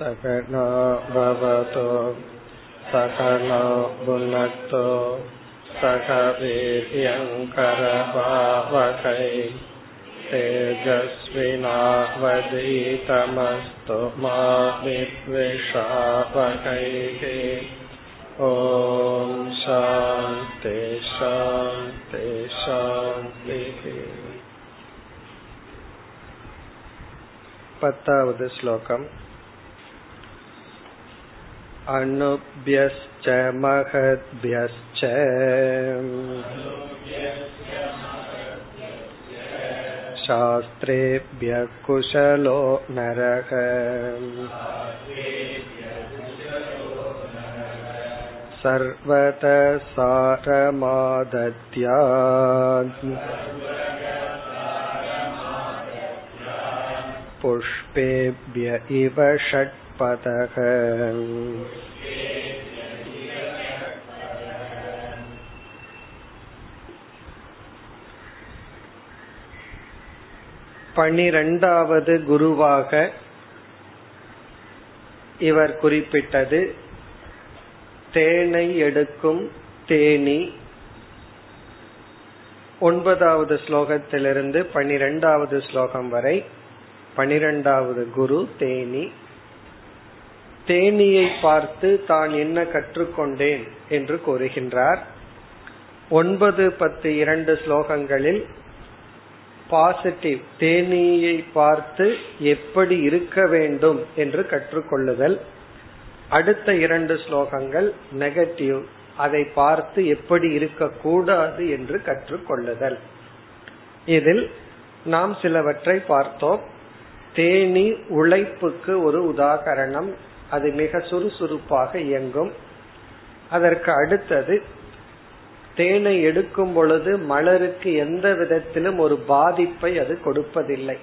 सकनो भवतो सकनो भुनक्तो सह वीर्यङ्करभावकै तेजस्विनावधीतमस्तु मा विद्विषावकैः ॐ शान्ति शान्ति शान्तिः पत्तावद् श्लोकम् अणुभ्यश्च महद्भ्यश्च शास्त्रेभ्यः कुशलो नरः सर्वतः सारमादद्यात् पुष्पेभ्य इव பதக. பனிரெண்டாவது குருவாக இவர் குறிப்பிட்டது தேனை எடுக்கும் தேனி. ஒன்பதாவது ஸ்லோகத்திலிருந்து பனிரெண்டாவது ஸ்லோகம் வரை பனிரெண்டாவது குரு தேனி. தேனியை பார்த்து தான் என்ன கற்றுக்கொண்டேன் என்று கூறுகின்றார். ஒன்பது பத்து இரண்டு ஸ்லோகங்களில் பாசிட்டிவ் தேனியை பார்த்து எப்படி இருக்க வேண்டும் என்று கற்றுக்கொள்ளுதல். அடுத்த இரண்டு ஸ்லோகங்கள் நெகட்டிவ் அதை பார்த்து எப்படி இருக்கக்கூடாது என்று கற்றுக்கொள்ளுதல். இதில் நாம் சிலவற்றை பார்த்தோம். தேனி உழைப்புக்கு ஒரு உதாகரணம் அது மிக சுறுசுறுப்பாக இயங்கும். அதற்கு அடுத்தது தேனை எடுக்கும் பொழுது மலருக்கு எந்த விதத்திலும் ஒரு பாதிப்பை அது கொடுப்பதில்லை.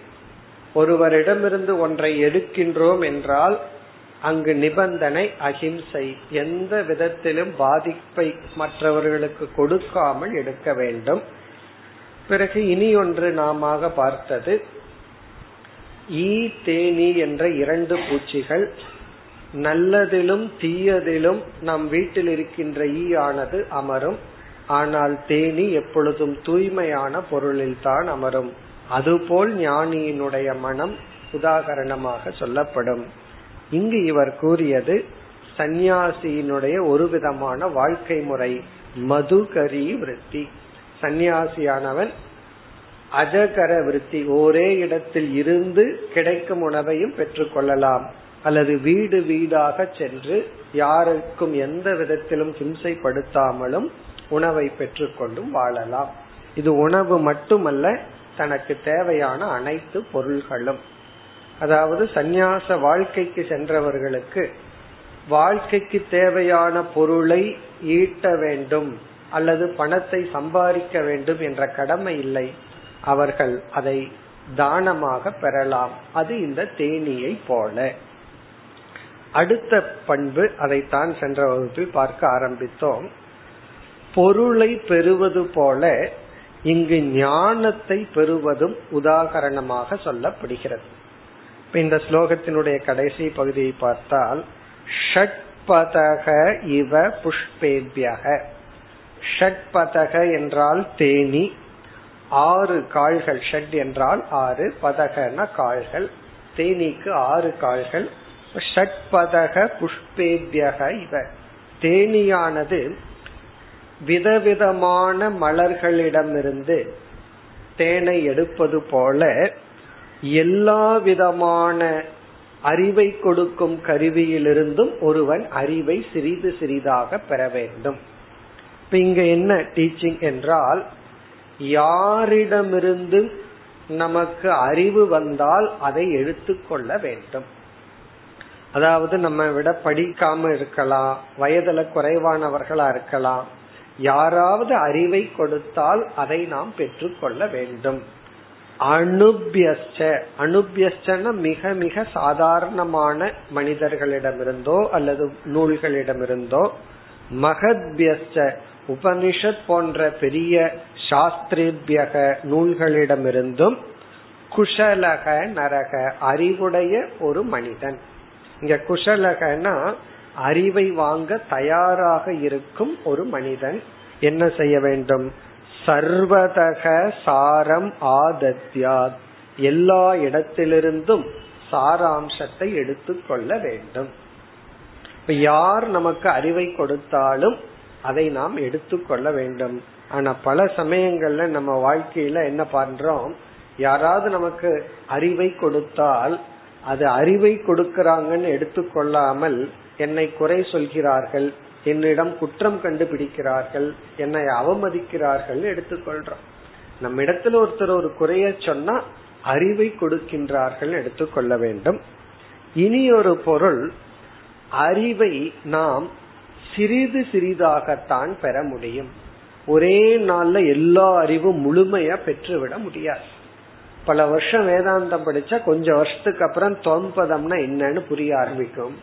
ஒருவரிடமிருந்து ஒன்றை எடுக்கின்றோம் என்றால் அங்கு நிபந்தனை அகிம்சை எந்த விதத்திலும் பாதிப்பை மற்றவர்களுக்கு கொடுக்காமல் எடுக்க வேண்டும். பிறகு இனி ஒன்று நாம பார்த்தது ஈ தேனி என்ற இரண்டு பூச்சிகள் நல்லதிலும் தீயதிலும் நம் வீட்டில் இருக்கின்ற ஈ ஆனது அமரும். ஆனால் தேனி எப்பொழுதும் தூய்மையான பொருளில் தான் அமரும். அதுபோல் ஞானியினுடைய மனம் உதாகரணமாக சொல்லப்படும். இங்கு இவர் கூறியது சந்நியாசியினுடைய ஒரு விதமான வாழ்க்கை முறை மதுகரி விருத்தி. சந்நியாசியானவன் அஜகர விருத்தி ஒரே இடத்தில் இருந்து கிடைக்கும் உணவையும் பெற்றுக்கொள்ளலாம் அல்லது வீடு வீடாக சென்று யாருக்கும் எந்த விதத்திலும் ஹிம்சைப்படுத்தாமலும் உணவை பெற்றுக்கொண்டும் வாழலாம். இது உணவு மட்டுமல்ல தனக்கு தேவையான அனைத்து பொருள்களும். அதாவது சந்நியாச வாழ்க்கைக்கு சென்றவர்களுக்கு வாழ்க்கைக்கு தேவையான பொருளை ஈட்ட வேண்டும் அல்லது பணத்தை சம்பாதிக்க வேண்டும் என்ற கடமை இல்லை. அவர்கள் அதை தானமாக பெறலாம். அது இந்த தேனியை போல. அடுத்த பண்பு அதைத்தான் சென்ற வகுப்பில் பார்க்க ஆரம்பித்தோம். பொருளை பெறுவது போல இங்கு ஞானத்தை பெறுவதும் உதாகரணமாக சொல்லப்படுகிறது. இந்த ஸ்லோகத்தினுடைய கடைசி பகுதியை பார்த்தால் ஷட்பதக இவ புஷ்பேபியக. ஷட்பதக என்றால் தேனி ஆறு கால்கள் ஷட் என்றால் ஆறு பதகன கால்கள். தேனீக்கு ஆறு கால்கள் ஷட்பதக புஷ்பேபியக இவ. தேனியானது விதவிதமான மலர்களிடமிருந்து தேனை எடுப்பது போல எல்லா விதமான அறிவை கொடுக்கும் கருவியிலிருந்தும் ஒருவன் அறிவை சிறிது சிறிதாக பெற வேண்டும். இப்ப இங்க என்ன டீச்சிங் என்றால் யாரிடமிருந்து நமக்கு அறிவு வந்தால் அதை எடுத்துக்கொள்ள வேண்டும். அதாவது நம்ம விட படிக்காம இருக்கலாம் வயதுல குறைவானவர்களா இருக்கலாம். யாராவது அறிவை கொடுத்தால் அதை நாம் பெற்றுக்கொள்ள வேண்டும். அனுபியஸ்ட அனுபியஸ்டன மிக மிக சாதாரணமான மனிதர்களிடமிருந்தோ அல்லது நூல்களிடமிருந்தோ மகத்பியஸ்ட உபனிஷத் போன்ற பெரிய சாஸ்திரேபியக நூல்களிடமிருந்தும் குஷலக நரக அறிவுடைய ஒரு மனிதன். இங்க குஷலகனா அறிவை வாங்க தயாராக இருக்கும் ஒரு மனிதன். என்ன செய்ய வேண்டும்? சர்வதக சாரம் ஆதத்யாத். எல்லா இடத்திலிருந்தும் சாராம்சத்தை எடுத்துக்கொள்ள வேண்டும். இப்ப யார் நமக்கு அறிவை கொடுத்தாலும் அதை நாம் எடுத்துக்கொள்ள வேண்டும். ஆனா பல சமயங்கள்ல நம்ம வாழ்க்கையில என்ன பண்றோம்? யாராவது நமக்கு அறிவை கொடுத்தால் அது அறிவை கொடுக்கிறாங்கன்னு எடுத்துக்கொள்ளாமல் என்னை குறை சொல்கிறார்கள் என்னிடம் குற்றம் கண்டுபிடிக்கிறார்கள் என்னை அவமதிக்கிறார்கள் எடுத்துக்கொள்றோம். நம்ம இடத்துல ஒருத்தர் ஒரு குறைய சொன்னா அறிவை கொடுக்கின்றார்கள் எடுத்துக்கொள்ள வேண்டும். இனி ஒரு பொருள் அறிவை நாம் சிறிது சிறிதாகத்தான் பெற முடியும். ஒரே நாள்ல எல்லா அறிவும் முழுமையா பெற்றுவிட முடியாது. பல வருஷம் வேதாந்தம் படிச்சா கொஞ்சம் வருஷத்துக்கு அப்புறம் தொம்பதம்னா என்னன்னு புரிய ஆரம்பிக்கும்.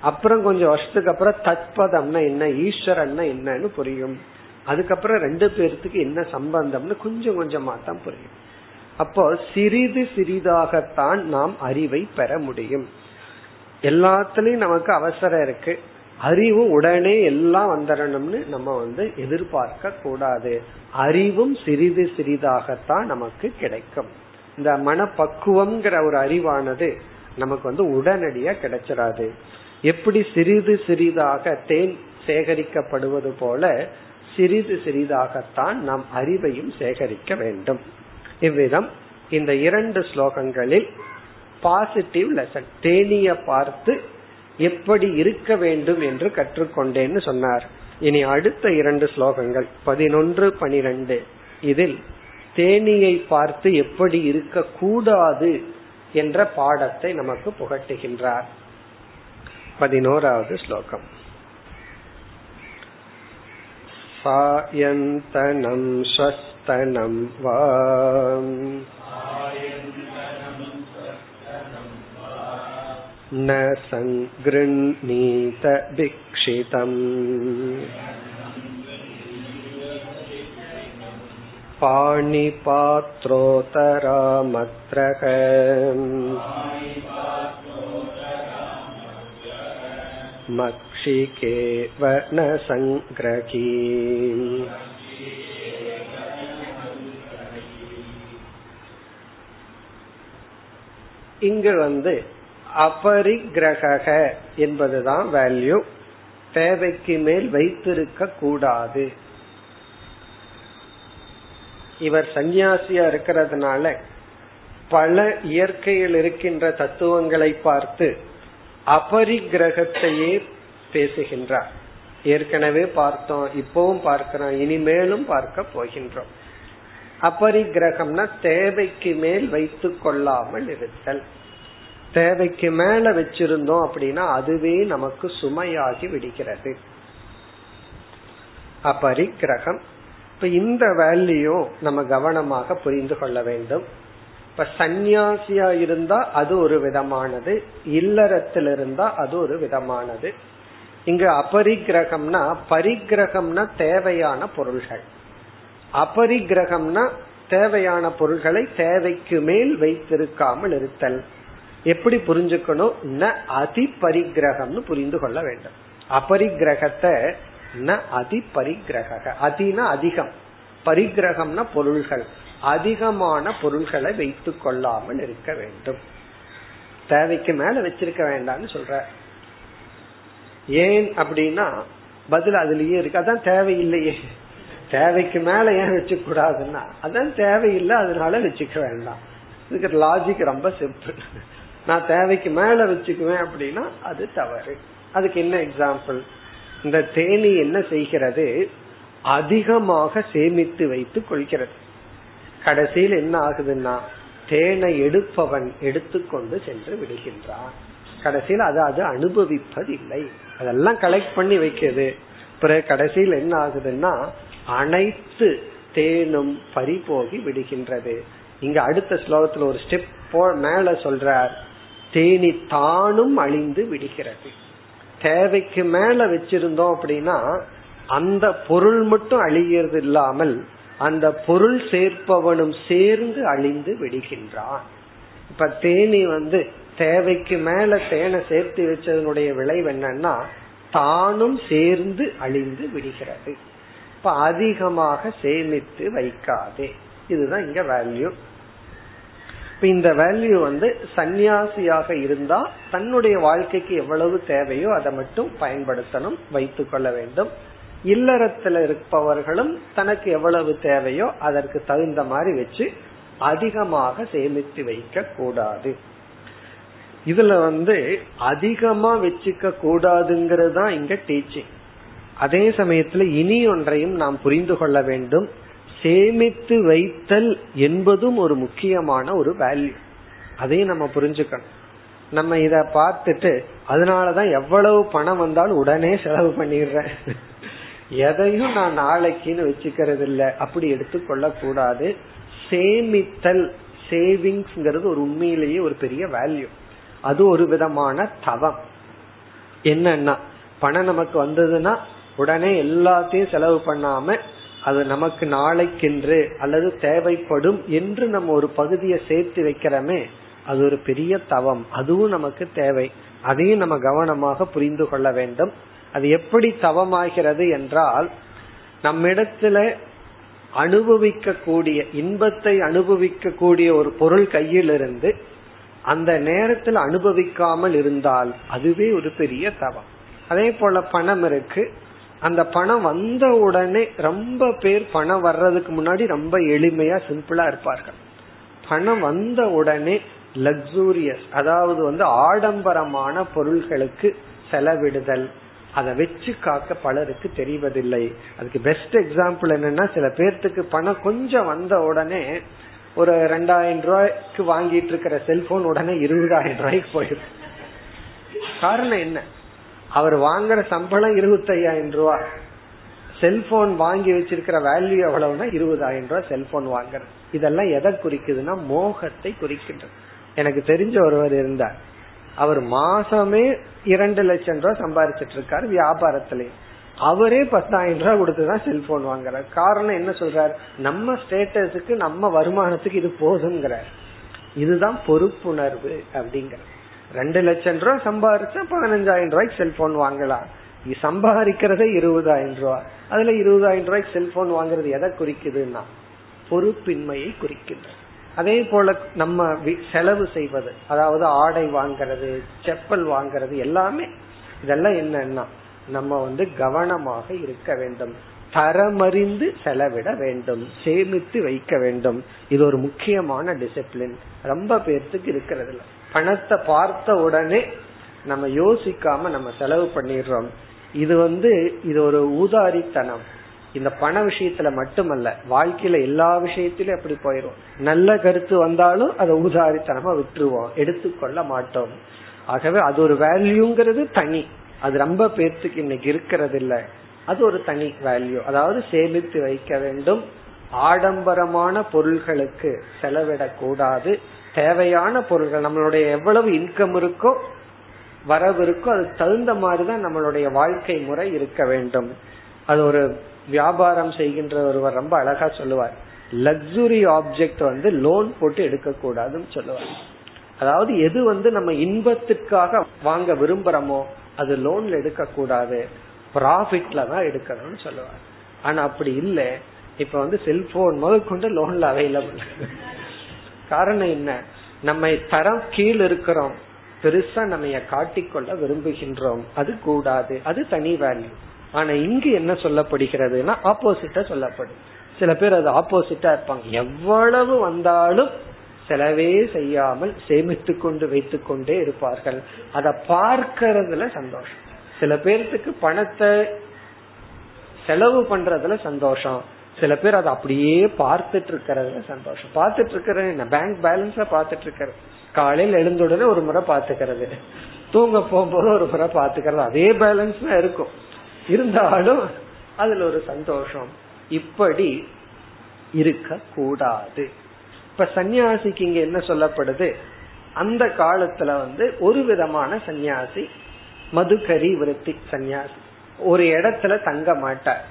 அப்புறம் கொஞ்சம் வருஷத்துக்கு அப்புறம் தத்பதம்னா என்ன ஈஸ்வரன்னா என்னன்னு புரியும். அதுக்கப்புறம் ரெண்டு பேர்த்துக்கு என்ன சம்பந்தம்னு கொஞ்சம் கொஞ்சமா தான் புரியும். அப்போ சிறிது சிறிதாகத்தான் நாம் அறிவை பெற முடியும். எல்லாத்துலயும் நமக்கு அவசரம் இருக்கு. அறிவு உடனே எல்லாம் வந்துடணும்னு நம்ம வந்து எதிர்பார்க்க கூடாது அறிவும் சிறிது சிறிதாகத்தான் நமக்கு கிடைக்கும். இந்த மனப்பக்குவம்ங்கிற ஒரு அறிவானது நமக்கு வந்து உடனடியா கிடைச்சிடாது எப்படி சிறிது சிறிதாக தேன் சேகரிக்கப்படுவது போல சிறிது சிறிதாகத்தான் நாம் அறிவையும் சேகரிக்க வேண்டும். இவ்விதம் இந்த இரண்டு ஸ்லோகங்களில் பாசிட்டிவ் லெசன் தேனிய பார்த்து எப்படி இருக்க வேண்டும் என்று கற்றுக்கொண்டேன்னு சொன்னார். இனி அடுத்த இரண்டு ஸ்லோகங்கள் பதினொன்று பனிரெண்டு. இதில் தேனியை பார்த்து எப்படி இருக்க கூடாது என்ற பாடத்தை நமக்கு புகட்டுகின்றார் பதினோராவது ஸ்லோகம் சாயந்தனம் ஸ்வஸ்தனம் வா न सङ्गृह्णीत भिक्षितम् पाणिपात्रोतरामत्रः मक्षिकेव न सङ्ग्रही இங்கு வந்து அபரிகிரக என்பதுதான் வேல்யூ தேவைக்கு மேல் வைத்திருக்க கூடாது இவர் சந்நியாசியா இருக்கிறதுனால பல இயற்கையில் இருக்கின்ற தத்துவங்களை பார்த்து அபரிகிரகத்தையே பேசுகின்றார். ஏற்கனவே பார்த்தோம் இப்பவும் பார்க்கிறோம் இனிமேலும் பார்க்க போகின்றோம். அபரிகிரகம்னா தேவைக்கு மேல் வைத்து கொள்ளாமல் இருத்தல். தேவைக்கு மேல வச்சிருந்தோம் அப்படின்னா அதுவே நமக்கு சுமையாகி விடுகிறது. அபரிக்கிரகம் இப்ப இந்த வேல்யூ நம்ம கவனமாக புரிந்து கொள்ள வேண்டும். இப்ப சந்நியாசியா இருந்தா அது ஒரு விதமானது இல்லறத்தில் இருந்தா அது ஒரு விதமானது. இங்க அபரிக்கிரகம்னா பரிகிரகம்னா தேவையான பொருள்கள். அபரிகிரகம்னா தேவையான பொருள்களை தேவைக்கு மேல் வைத்திருக்காமல் இருத்தல். எப்படி புரிஞ்சுக்கணும்? ந அதி பரிகிரகம்னு புரிந்து கொள்ள வேண்டும். அபரிகிரகத்தை ந அதி பரிகிரக அதினா அதிகம். பரிகிரகம்னா பொருள்கள். அதிகமான பொருள்களை வைத்து கொள்ளாமல் இருக்க வேண்டும். தேவைக்கு மேல வச்சிருக்க வேண்டாம்னு சொல்ற. ஏன் அப்படின்னா பதில் அதுலயே இருக்கு. அதான் தேவையில்லையே. தேவைக்கு மேல ஏன் வச்சுக்க கூடாதுன்னா அதான் தேவையில்லை அதனால வச்சுக்க வேண்டாம். இதுக்கு லாஜிக் ரொம்ப சிம்பிள் நான் தேவைக்கு மேல வச்சுக்குவேன் அப்படின்னா அது தவறு. அதுக்கு என்ன எக்ஸாம்பிள் இந்த தேனி என்ன செய்கிறது? அதிகமாக சேமித்து வைத்து கொள்கிறது. கடைசியில் என்ன ஆகுதுன்னா தேனை எடுப்பவன் எடுத்துக்கொண்டு சென்று விடுகின்றான். கடைசியில் அது அது அனுபவிப்பதில்லை. அதெல்லாம் கலெக்ட் பண்ணி வைக்கிறது. பிறகு கடைசியில் என்ன ஆகுதுன்னா அனைத்து தேனும் பறிபோகி விடுகின்றது. இங்க அடுத்த ஸ்லோகத்துல ஒரு ஸ்டெப் மேல சொல்றார். தேனி தானும் அழிந்து விடுகிறது. தேவைக்கு மேல வச்சிருந்தோம் அப்படின்னா அந்த பொருள் மட்டும் அழிகிறது இல்லாமல் அந்த பொருள் சேர்ப்பவனும் சேர்ந்து அழிந்து விடுகின்றான். இப்ப தேனி வந்து தேவைக்கு மேல தேனை சேர்த்து வச்சதனுடைய விளைவு என்னன்னா தானும் சேர்ந்து அழிந்து விடுகிறது. இப்ப அதிகமாக சேமித்து வைக்காதே. இதுதான் இங்க வேல்யூ இப்ப இந்த வேல்யூ வந்து சந்நியாசியாக இருந்தா தன்னுடைய வாழ்க்கைக்கு எவ்வளவு தேவையோ அதை மட்டும் பயன்படுத்தணும் வைத்துக் கொள்ள வேண்டும். இல்லறத்துல இருப்பவர்களும் தனக்கு எவ்வளவு தேவையோ அதற்கு தகுந்த மாதிரி வச்சு அதிகமாக சேமித்து வைக்க கூடாது. இதுல வந்து அதிகமா வச்சுக்க கூடாதுங்கிறது தான் இங்க டீச்சிங் அதே சமயத்துல இனி ஒன்றையும் நாம் புரிந்து கொள்ள வேண்டும். சேமித்து வைத்தல் என்பதும் ஒரு முக்கியமான ஒரு வேல்யூ அதையும் நம்ம புரிஞ்சுக்கணும். நம்ம இத பார்த்துட்டு அதனாலதான் எவ்வளவு பணம் வந்தாலும் உடனே செலவு பண்ணிடுறேன். எதையும் நான் நாளைக்குன்னு வச்சுக்கிறது இல்ல அப்படி எடுத்துக்கொள்ள கூடாது சேமித்தல் சேவிங்ஸ்ங்கிறது ஒரு உண்மையிலேயே ஒரு பெரிய வேல்யூ அது ஒரு விதமான தவம். என்னன்னா பணம் நமக்கு வந்ததுன்னா உடனே எல்லாத்தையும் செலவு பண்ணாம அது நமக்கு நாளைக்கென்று அல்லது தேவைப்படும் என்று நம்ம ஒரு பகுதியை சேர்த்து வைக்கிறோமே அது ஒரு பெரிய தவம். அதுவும் நமக்கு தேவை. அதையும் நம்ம கவனமாக புரிந்து கொள்ள வேண்டும். அது எப்படி தவமாகிறது என்றால் நம்மிடத்துல அனுபவிக்க கூடிய இன்பத்தை அனுபவிக்க கூடிய ஒரு பொருள் கையில் இருந்து அந்த நேரத்தில் அனுபவிக்காமல் இருந்தால் அதுவே ஒரு பெரிய தவம். அதே போல பணம் இருக்கு. அந்த பணம் வந்த உடனே ரொம்ப பேர் பணம் வர்றதுக்கு முன்னாடி ரொம்ப எளிமையா சிம்பிளா இருப்பார்கள். பணம் வந்த உடனே லக்ஸூரியஸ் அதாவது வந்து ஆடம்பரமான பொருள்களுக்கு செலவிடுதல். அதை வச்சு காக்க பலருக்கு தெரிவதில்லை. அதுக்கு பெஸ்ட் எக்ஸாம்பிள் என்னன்னா சில பேர்த்துக்கு பணம் கொஞ்சம் வந்த உடனே ஒரு ரெண்டாயிரம் ரூபாய்க்கு வாங்கிட்டு இருக்கிற செல்போன் உடனே இருபதாயிரம் ரூபாய்க்கு போயிடும். காரணம் என்ன? அவர் வாங்குற சம்பளம் இருபத்தையாயிரம் ரூபா. ரூபாய் செல்போன் வாங்கி வச்சிருக்கிற வேல்யூ எவ்வளவுனா இருபதாயிரம் ரூபாய் செல்போன் வாங்குறது. இதெல்லாம் எதை குறிக்குதுன்னா மோகத்தை குறிக்கின்றது. எனக்கு தெரிஞ்ச ஒருவர் இருந்தார். அவர் மாசமே இரண்டு லட்சம் ரூபாய் சம்பாதிச்சிட்டு இருக்காரு வியாபாரத்திலே. அவரே பத்தாயிரம் ரூபாய் கொடுத்துதான் செல்போன் வாங்குறாரு. காரணம் என்ன சொல்றாரு? நம்ம ஸ்டேட்டஸுக்கு நம்ம வருமானத்துக்கு இது போதுங்கிறார் இதுதான் பொறுப்புணர்வு அப்படிங்கிற ரெண்டு லட்சம் ரூபாய் சம்பாதிச்சா பதினஞ்சாயிரம் ரூபாய்க்கு செல்போன் வாங்கலாம் சம்பாதிக்கிறதே இருபதாயிரம் ரூபாய் அதுல இருபதாயிரம் ரூபாய்க்கு செல்போன் வாங்குறது எதை குறிக்குதுன்னா பொறுப்பின்மையை குறிக்கின்றது அதே போல நம்ம செலவு செய்வது அதாவது ஆடை வாங்கிறது செப்பல் வாங்கிறது எல்லாமே. இதெல்லாம் என்னன்னா நம்ம வந்து கவனமாக இருக்க வேண்டும். தரமறிந்து செலவிட வேண்டும். சேமித்து வைக்க வேண்டும். இது ஒரு முக்கியமான டிசிப்ளின் ரொம்ப பேர்த்துக்கு இருக்கிறது இல்லை பணத்தை பார்த்த உடனே நம்ம யோசிக்காம நம்ம செலவு பண்ணிடுறோம். இது வந்து இது ஒரு ஊதாரித்தனம். இந்த பண விஷயத்துல மட்டுமல்ல வாழ்க்கையில எல்லா விஷயத்திலும் அப்படி போயிடும் நல்ல கருத்து வந்தாலும் அதை ஊதாரித்தனமா விட்டுருவோம். எடுத்துக்கொள்ள மாட்டோம். ஆகவே அது ஒரு வேல்யூங்கிறது தனி. அது ரொம்ப பேர்த்துக்கு இன்னைக்கு இருக்கிறது இல்ல அது ஒரு தனி வேல்யூ. அதாவது சேமித்து வைக்க வேண்டும். ஆடம்பரமான பொருள்களுக்கு செலவிடக்கூடாது. தேவையான பொருள்கள் நம்மளுடைய எவ்வளவு இன்கம் இருக்கோ வரவு இருக்கோ அதுக்கு தகுந்த மாதிரிதான் நம்மளுடைய வாழ்க்கை முறை இருக்க வேண்டும். அது ஒரு வியாபாரம் செய்கின்ற ஒருவர் ரொம்ப அழகா சொல்லுவார். லக்ஸுரி ஆப்ஜெக்ட் வந்து லோன் போட்டு எடுக்க கூடாதுன்னு சொல்லுவார். அதாவது எது வந்து நம்ம இன்பத்துக்காக வாங்க விரும்புறோமோ அது லோன்ல எடுக்க கூடாது ப்ராஃபிட்ல தான் எடுக்கணும்னு சொல்லுவார். ஆனா அப்படி இல்ல. இப்ப வந்து செல்போன் முதல் கொண்டு லோன்ல அவைலபிள் காரணம் என்ன? நம்ம தரம் கீழ் இருக்கிறோம். பெருசா நம்ம காட்டிக்கொள்ள விரும்புகின்றோம். அது கூடாது. அது தனி வேல்யூ ஆனா இங்கு என்ன சொல்லப்படுகிறதுனா ஆப்போசிட்டா சொல்லப்படும். சில பேர் அது ஆப்போசிட்டா இருப்பாங்க. எவ்வளவு வந்தாலும் செலவே செய்யாமல் சேமித்து கொண்டு வைத்து கொண்டே இருப்பார்கள். அத பார்க்கறதுல சந்தோஷம். சில பேர்த்துக்கு பணத்தை செலவு பண்றதுல சந்தோஷம். சில பேர் அதை அப்படியே பார்த்துட்டு இருக்கிறது சந்தோஷம். பார்த்துட்டு இருக்கிறது என்ன? பேங்க் பேலன்ஸ பார்த்துட்டு இருக்கிறது. காலையில் எழுந்துடனே ஒரு முறை பாத்துக்கிறது தூங்க போகும்போது ஒரு முறை பாத்துக்கிறது அதே பேலன்ஸ் தான் இருக்கும். இருந்தாலும் அதுல ஒரு சந்தோஷம் இப்படி இருக்க கூடாது இப்ப சன்னியாசிக்கு இங்க என்ன சொல்லப்படுது? அந்த காலத்துல வந்து ஒரு விதமான சன்னியாசி மதுக்கரி விருத்தி சன்னியாசி. ஒரு இடத்துல தங்க மாட்டார்.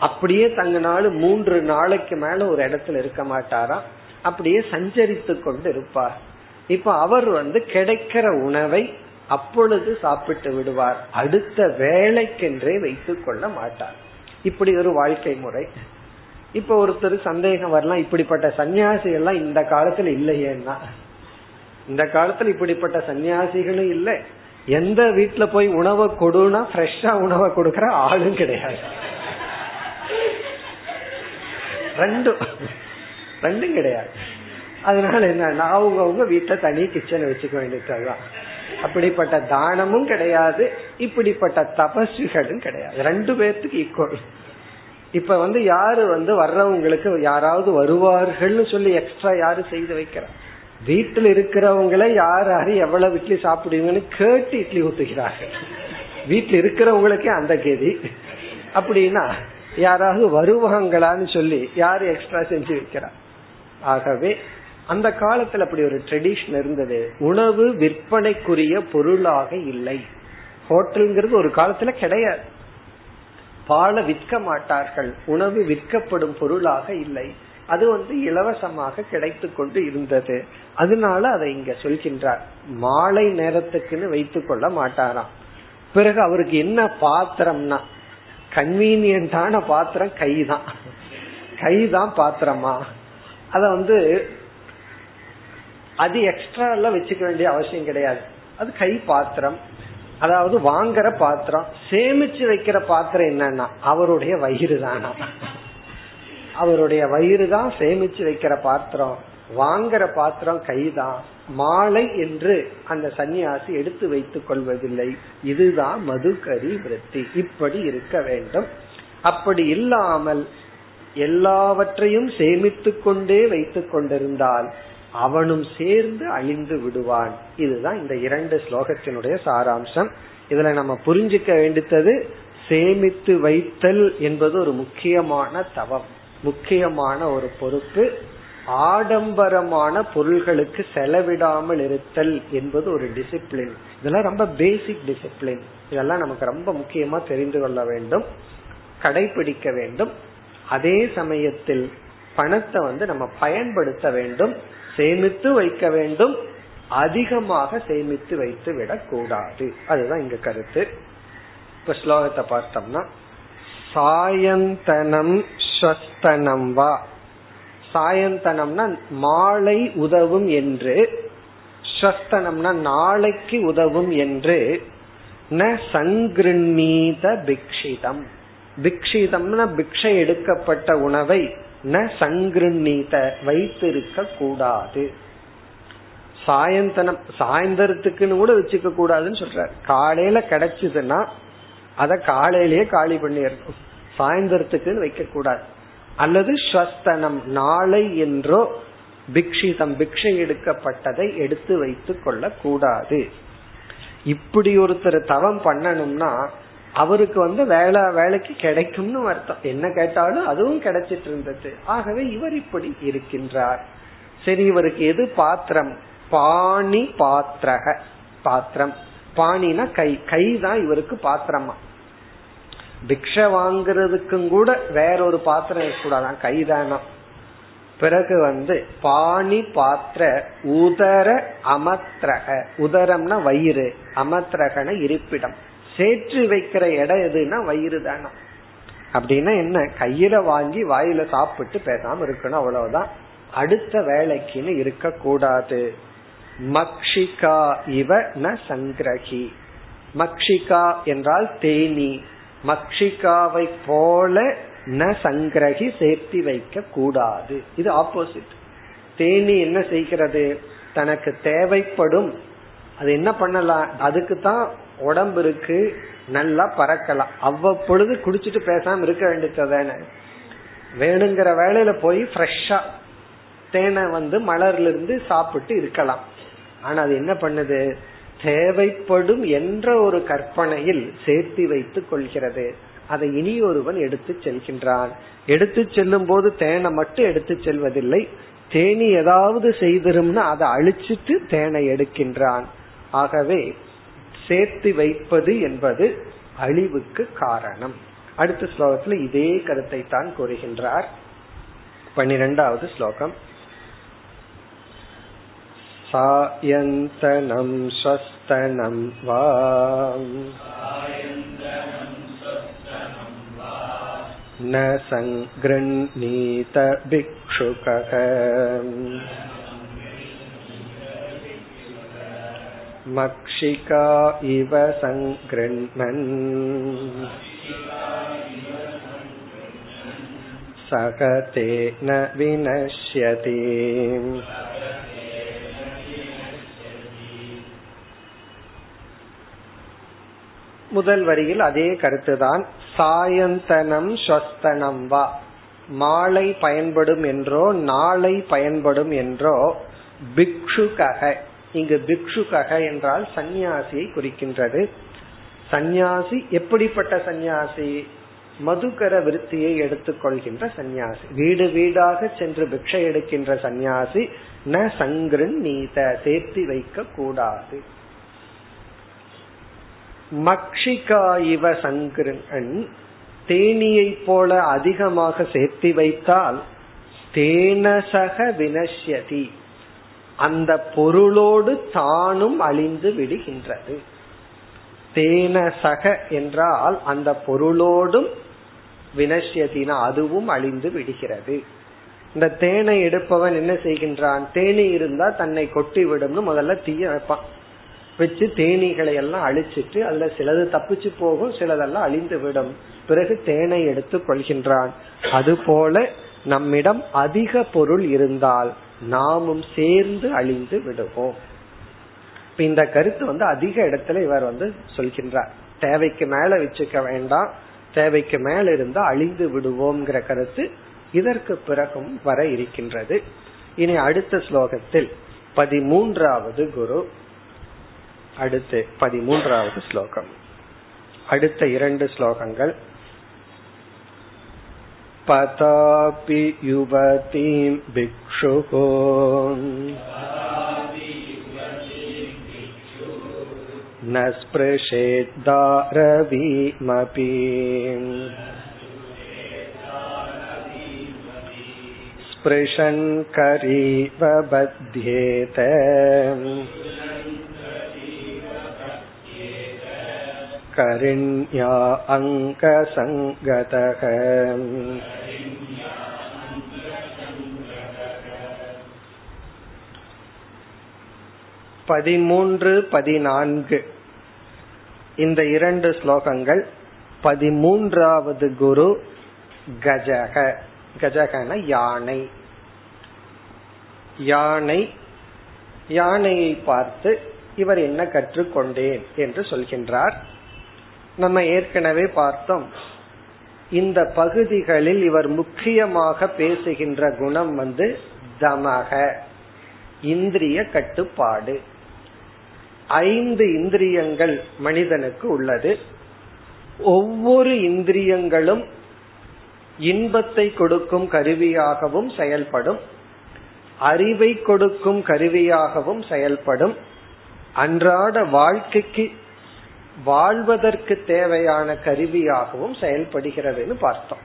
அப்படியே தங்கினாலும் மூன்று நாளைக்கு மேல ஒரு இடத்துல இருக்க மாட்டாராம். அப்படியே சஞ்சரித்து கொண்டு இருப்பார். இப்ப அவர் வந்து கிடைக்கிற உணவை அப்பொழுது சாப்பிட்டு விடுவார். அடுத்த வேலைக்கென்றே வைத்துக் கொள்ள மாட்டார். இப்படி ஒரு வாழ்க்கை முறை. இப்ப ஒருத்தர் சந்தேகம் வரலாம் இப்படிப்பட்ட சன்னியாசிகள் எல்லாம் இந்த காலத்துல இல்லையேன்னா. இந்த காலத்துல இப்படிப்பட்ட சன்னியாசிகளும் இல்லை. எந்த வீட்டுல போய் உணவை கொடுனா ஃப்ரெஷ்ஷா உணவை கொடுக்கற ஆளும் கிடையாது. ரெண்டும். ரெண்டும் கிடையாது. அதனால என்ன அவங்கவுங்க வீட்டுல தனி கிச்சனை வச்சுக்க வேண்டியதுதான். அப்படிப்பட்ட தானமும் கிடையாது இப்படிப்பட்ட தபசுகளும் கிடையாது. ரெண்டு பேர்த்துக்கு ஈக்குவல் இப்ப வந்து யாரு வந்து வர்றவங்களுக்கு யாராவது வருவார்கள்னு சொல்லி எக்ஸ்ட்ரா யாரு செய்து வைக்கிறார் வீட்டில் இருக்கிறவங்கள யார் யாரு எவ்வளவு இட்லி சாப்பிடுவீங்கன்னு கேட்டு இட்லி ஊத்துகிறார்கள். வீட்டில் இருக்கிறவங்களுக்கே அந்த கேதி. அப்படின்னா யாராவது வருவாங்களான்னு சொல்லி யாரு எக்ஸ்ட்ரா செஞ்சு வைக்கிறார். ஆகவே அந்த காலத்துல அப்படி ஒரு ட்ரெடிஷன் இருந்தது. உணவு விற்பனைக்குரிய பொருளாக இல்லை. ஹோட்டல்ங்கிறது ஒரு காலத்துல கிடையாது. பாலை விற்க மாட்டார்கள். உணவு விற்கப்படும் பொருளாக இல்லை. அது வந்து இலவசமாக கிடைத்து கொண்டு இருந்தது. அதனால அதை இங்க சொல்கின்றார். மாலை நேரத்துக்குன்னு வைத்துக் கொள்ள மாட்டாராம். பிறகு அவருக்கு என்ன பாத்திரம்னா கன்வீனியன்டான பாத்திரம் கை தான் கை தான் பாத்திரமா? அத வந்து அது எக்ஸ்ட்ரா எல்லாம் வச்சுக்க வேண்டிய அவசியம் கிடையாது. அது கை பாத்திரம். அதாவது வாங்குற பாத்திரம் சேமிச்சு வைக்கிற பாத்திரம் என்னன்னா அவருடைய வயிறு தானா? அவருடைய வயிறு தான் சேமிச்சு வைக்கிற பாத்திரம். வாங்குற பாத்திரம் கைதான். மாலை என்று அந்த சன்னியாசி எடுத்து வைத்துக் கொள்வதில்லை. இதுதான் மதுக்கரி விருத்தி. இப்படி இருக்க வேண்டும். அப்படி இல்லாமல் எல்லாவற்றையும் சேமித்து கொண்டே வைத்துக் கொண்டிருந்தால் அவனும் சேர்ந்து அழிந்து விடுவான். இதுதான் இந்த இரண்டு ஸ்லோகத்தினுடைய சாராம்சம். இதுல நம்ம புரிஞ்சுக்க வேண்டித்தது சேமித்து வைத்தல் என்பது ஒரு முக்கியமான தவம் முக்கியமான ஒரு பொறுப்பு. ஆடம்பரமான பொருள்களுக்கு செலவிடாமல் இருத்தல் என்பது ஒரு டிசிப்ளின் இதெல்லாம் ரொம்ப பேசிக் டிசிப்ளின் இதெல்லாம் நமக்கு ரொம்ப முக்கியமா தெரிந்து கொள்ள வேண்டும் கடைபிடிக்க வேண்டும். அதே சமயத்தில் பணத்தை வந்து நம்ம பயன்படுத்த வேண்டும் சேமித்து வைக்க வேண்டும். அதிகமாக சேமித்து வைத்து விடக்கூடாது அதுதான் இங்க கருத்து. இப்ப ஸ்லோகத்தை பார்த்தோம்னா சாயந்தனம் ஸ்வஸ்தனம் வா. சாயந்தனம்னா மாலை உதவும் என்று ஸ்வஸ்தனம்னா நாளைக்கு உதவும் என்று ந சங்கிருணீத பிக்ஷிதம். பிக்ஷிதம்னா பிக்ஷை எடுக்கப்பட்ட உணவை ந சங்கிருணீத வைத்திருக்க கூடாது. சாயந்தனம் சாயந்தரத்துக்குன்னு கூட வச்சுக்க கூடாதுன்னு சொல்ற காலையில கிடைச்சதுன்னா அத காலையிலேயே காலி பண்ணி இருக்கும் சாயந்தரத்துக்குன்னு வைக்க கூடாது அல்லது ஸ்வஸ்தனம் நாளை என்றோ பிக்ஷிதம் பிக்ஷை எடுக்கப்பட்டதை எடுத்து வைத்துக் கொள்ள கூடாது இப்படி ஒருத்தர் தவம் பண்ணணும்னா அவருக்கு வந்து வேலை வேலைக்கு கிடைக்கும்னு அர்த்தம். என்ன கேட்டாலும் அதுவும் கிடைச்சிட்டு இருந்தது. ஆகவே இவர் இப்படி இருக்கின்றார். சரி இவருக்கு எது பாத்திரம்? பாணி பாத்திரக பாத்திரம். பாணினா கை. கை தான் இவருக்கு பாத்திரமா. பிக்ஷ வாங்குறதுக்கும் கூட வேற ஒரு பாத்திரம் இருக்கக்கூடாதான் கைதானம். பிறகு வந்து பாணி பாத்திர உதர அமத்ரக. உதரம்னா வயிறு அமத்ரகன இருப்பிடம். சேற்று வைக்கிற இடம் எதுனா வயிறு தானா. அப்படின்னா என்ன? கையில வாங்கி வாயில சாப்பிட்டு பேசாம இருக்கணும் அவ்வளவுதான். அடுத்த வேலைக்குன்னு இருக்க கூடாது. மக்ஷிகா இவ ந சங்கிரகி. மக்ஷிகா என்றால் தேனி. மக்ஷிகாவை போல ந சங்கிரகி சேர்த்தி வைக்க கூடாது. இது ஆப்போசிட் தேனி என்ன செய்கிறது? தனக்கு தேவைப்படும். அது என்ன பண்ணலாம்? அதுக்கு தான் உடம்பு இருக்கு. நல்லா பறக்கலாம். அவ்வப்பொழுது குடிச்சிட்டு பேசாம இருக்க வேண்டியதானே வேணுங்கிற வேலையில போய் ஃப்ரெஷ்ஷா தேனை வந்து மலர்ல இருந்து சாப்பிட்டு இருக்கலாம். ஆனா அது என்ன பண்ணுது? தேவைப்படும் என்ற ஒரு கற்பனையில் சேர்த்து வைத்துக் கொள்கிறது. அதை இனி ஒருவன் எடுத்து செல்கின்றான். எடுத்து செல்லும் போது தேனை மட்டும் எடுத்து செல்வதில்லை. தேனி ஏதாவது செய்திரும்னா அதை அழிச்சிட்டு தேனை எடுக்கின்றான். ஆகவே சேர்த்து வைப்பது என்பது அழிவுக்கு காரணம். அடுத்த ஸ்லோகத்துல இதே கருத்தை தான் கூறுகின்றார். பன்னிரெண்டாவது ஸ்லோகம். सायन्तनं स्वस्तनं वा न सङ्गृह्णीत भिक्षुकः मक्षिका इव सङ्गृह्णन् सह तेन विनश्यति முதல் வரியில் அதே கருத்துதான். சாயந்தனம் ஸ்வஸ்தனம் வா. மாலை பயன்படும் என்றோ நாளை பயன்படும் என்றோ பிக்ஷுகக. இங்கு பிக்ஷுகக என்றால் சந்நியாசியை குறிக்கின்றது. சந்நியாசி எப்படிப்பட்ட சந்நியாசி? மதுகர விருத்தியை எடுத்துக்கொள்கின்ற சந்நியாசி. வீடு வீடாக சென்று பிக்ஷை எடுக்கின்ற சந்நியாசி ந சங்கிரன் நீத சேர்த்தி வைக்க கூடாது. மக்ஷிகா இவ சங்கிரன். தேனியை போல அதிகமாக சேர்த்தி வைத்தால் தேனசக வினஷ்யதி. அந்த பொருளோடு தானும் அழிந்து விடுகின்றது. தேனசக என்றால் அந்த பொருளோடும் வினஷ்யதினா அதுவும் அழிந்து விடுகிறது. இந்த தேனை எடுப்பவன் என்ன செய்கின்றான்? தேனி இருந்தா தன்னை கொட்டி விடும்னு முதல்ல தீய வைப்பான். வச்சு தேனீகளை எல்லாம் அழிச்சிட்டு அதுல சிலது தப்பிச்சு போகும் சிலதெல்லாம் அழிந்து விடும். பிறகு தேனை எடுத்து கொள்கின்றான். அதுபோல நம்மிடம் அதிக பொருள் இருந்தால் நாமும் சேர்ந்து அழிந்து விடுவோம். இந்த கருத்து வந்து அதிக இடத்துல இவர் வந்து சொல்கின்றார். தேவைக்கு மேல வச்சுக்க வேண்டாம் தேவைக்கு மேல இருந்தா அழிந்து விடுவோம்ங்கிற கருத்து இதற்கு பிறகும் வர இருக்கின்றது. இனி அடுத்த ஸ்லோகத்தில் பதிமூன்றாவது குரு அடுத்து பதிமூன்றாவது ஸ்லோகம் அடுத்த இரண்டு ஸ்லோகங்கள் पतापि युवतीं भिक्षुः न स्पृशेद्दारवीमपि स्पृशन् करीव बध्येत करिण्या अङ्कसङ्गतः பதிமூன்று பதினான்கு இந்த இரண்டு ஸ்லோகங்கள் பதிமூன்றாவது குரு கஜக கஜகன யானை யானை யானையை பார்த்து இவர் என்ன கற்றுக்கொண்டேன் என்று சொல்கின்றார் நம்ம ஏற்கனவே பார்த்தோம். இந்த பகுதிகளில் இவர் முக்கியமாக பேசுகின்ற குணம் வந்து தமக இந்திரிய கட்டுப்பாடு. ஐந்து இந்திரியங்கள் மனிதனுக்கு உள்ளது. ஒவ்வொரு இந்திரியங்களும் இன்பத்தை கொடுக்கும் கருவியாகவும் செயல்படும். அறிவை கொடுக்கும் கருவியாகவும் செயல்படும். அன்றாட வாழ்க்கைக்கு வாழ்வதற்கு தேவையான கருவியாகவும் செயல்படுகிறதுன்னு பார்த்தோம்.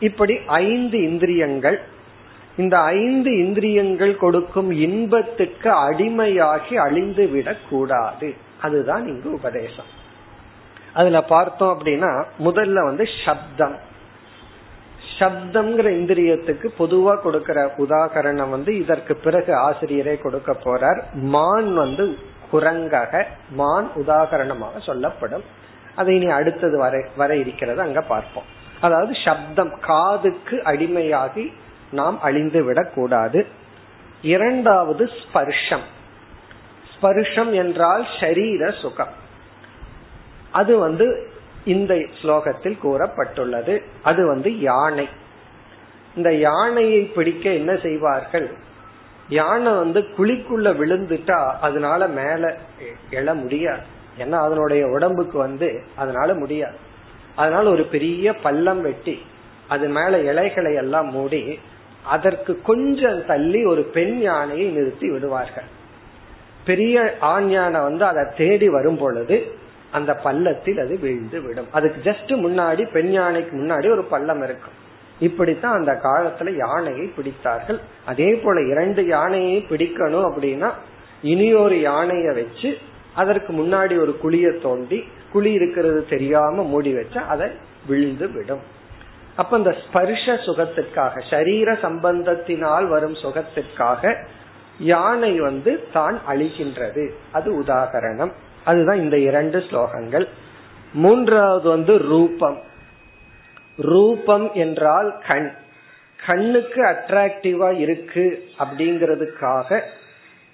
இப்படி ஐந்து இந்திரியங்கள் இந்த ஐந்து இந்திரியங்கள் கொடுக்கும் இன்பத்துக்கு அடிமையாகி அழிந்து விடக் கூடாது. அதுதான் இங்கு உபதேசம். அதுல பார்த்தோம் அப்படின்னா முதல்ல வந்து சப்தம். சப்தம்ங்கிற இந்திரியத்துக்கு பொதுவா கொடுக்கிற உதாகரணம் வந்து இதற்கு பிறகு ஆசிரியரே கொடுக்க போறார். மான் வந்து குரங்கக மான் உதாகரணமாக சொல்லப்படும். அதை இனி அடுத்தது வர வர இருக்கிறது. அங்க பார்ப்போம். அதாவது சப்தம் காதுக்கு அடிமையாகி நாம் அழிந்து விடக்கூடாது. இரண்டாவது ஸ்பர்ஷம். ஸ்பர்ஷம் என்றால் ஷரீர சுகம். அது வந்து இந்த ஸ்லோகத்தில் கூறப்பட்டுள்ளது. அது வந்து யானை. இந்த யானையை பிடிக்க என்ன செய்வார்கள்? யானை வந்து குழிக்குள்ள விழுந்துட்டா அதனால மேல எழ முடியாது. ஏன்னா அதனுடைய உடம்புக்கு வந்து அதனால முடியாது. அதனால ஒரு பெரிய பள்ளம் வெட்டி அது மேல இலைகளை எல்லாம் மூடி அதற்கு கொஞ்சம் தள்ளி ஒரு பெண் யானையை நிறுத்தி விடுவார்கள். பெரிய ஆண் யானை வந்து அதை தேடி வரும் பொழுது அந்த பள்ளத்தில் அது விழுந்து விடும். அதுக்கு ஜஸ்ட் முன்னாடி பெண் யானைக்கு முன்னாடி ஒரு பள்ளம் இருக்கும். இப்படித்தான் அந்த காலத்துல யானையை பிடித்தார்கள். அதே போல இரண்டு யானையை பிடிக்கணும் அப்படின்னா இனி ஒரு யானைய வச்சு அதற்கு முன்னாடி ஒரு குழிய தோண்டி குழி இருக்கிறது தெரியாம மூடி வச்சா அதை விழுந்து விடும். அப்ப இந்த ஸ்பர்ஷ சுகத்திற்காக சரீர சம்பந்தத்தினால் வரும் சுகத்திற்காக யானை வந்து தான் அழிகின்றது. அது உதாகரணம். அதுதான் இந்த இரண்டு ஸ்லோகங்கள். மூன்றாவது வந்து ரூபம். ரூபம் என்றால் கண். கண்ணுக்கு அட்ராக்டிவா இருக்கு அப்படிங்கிறதுக்காக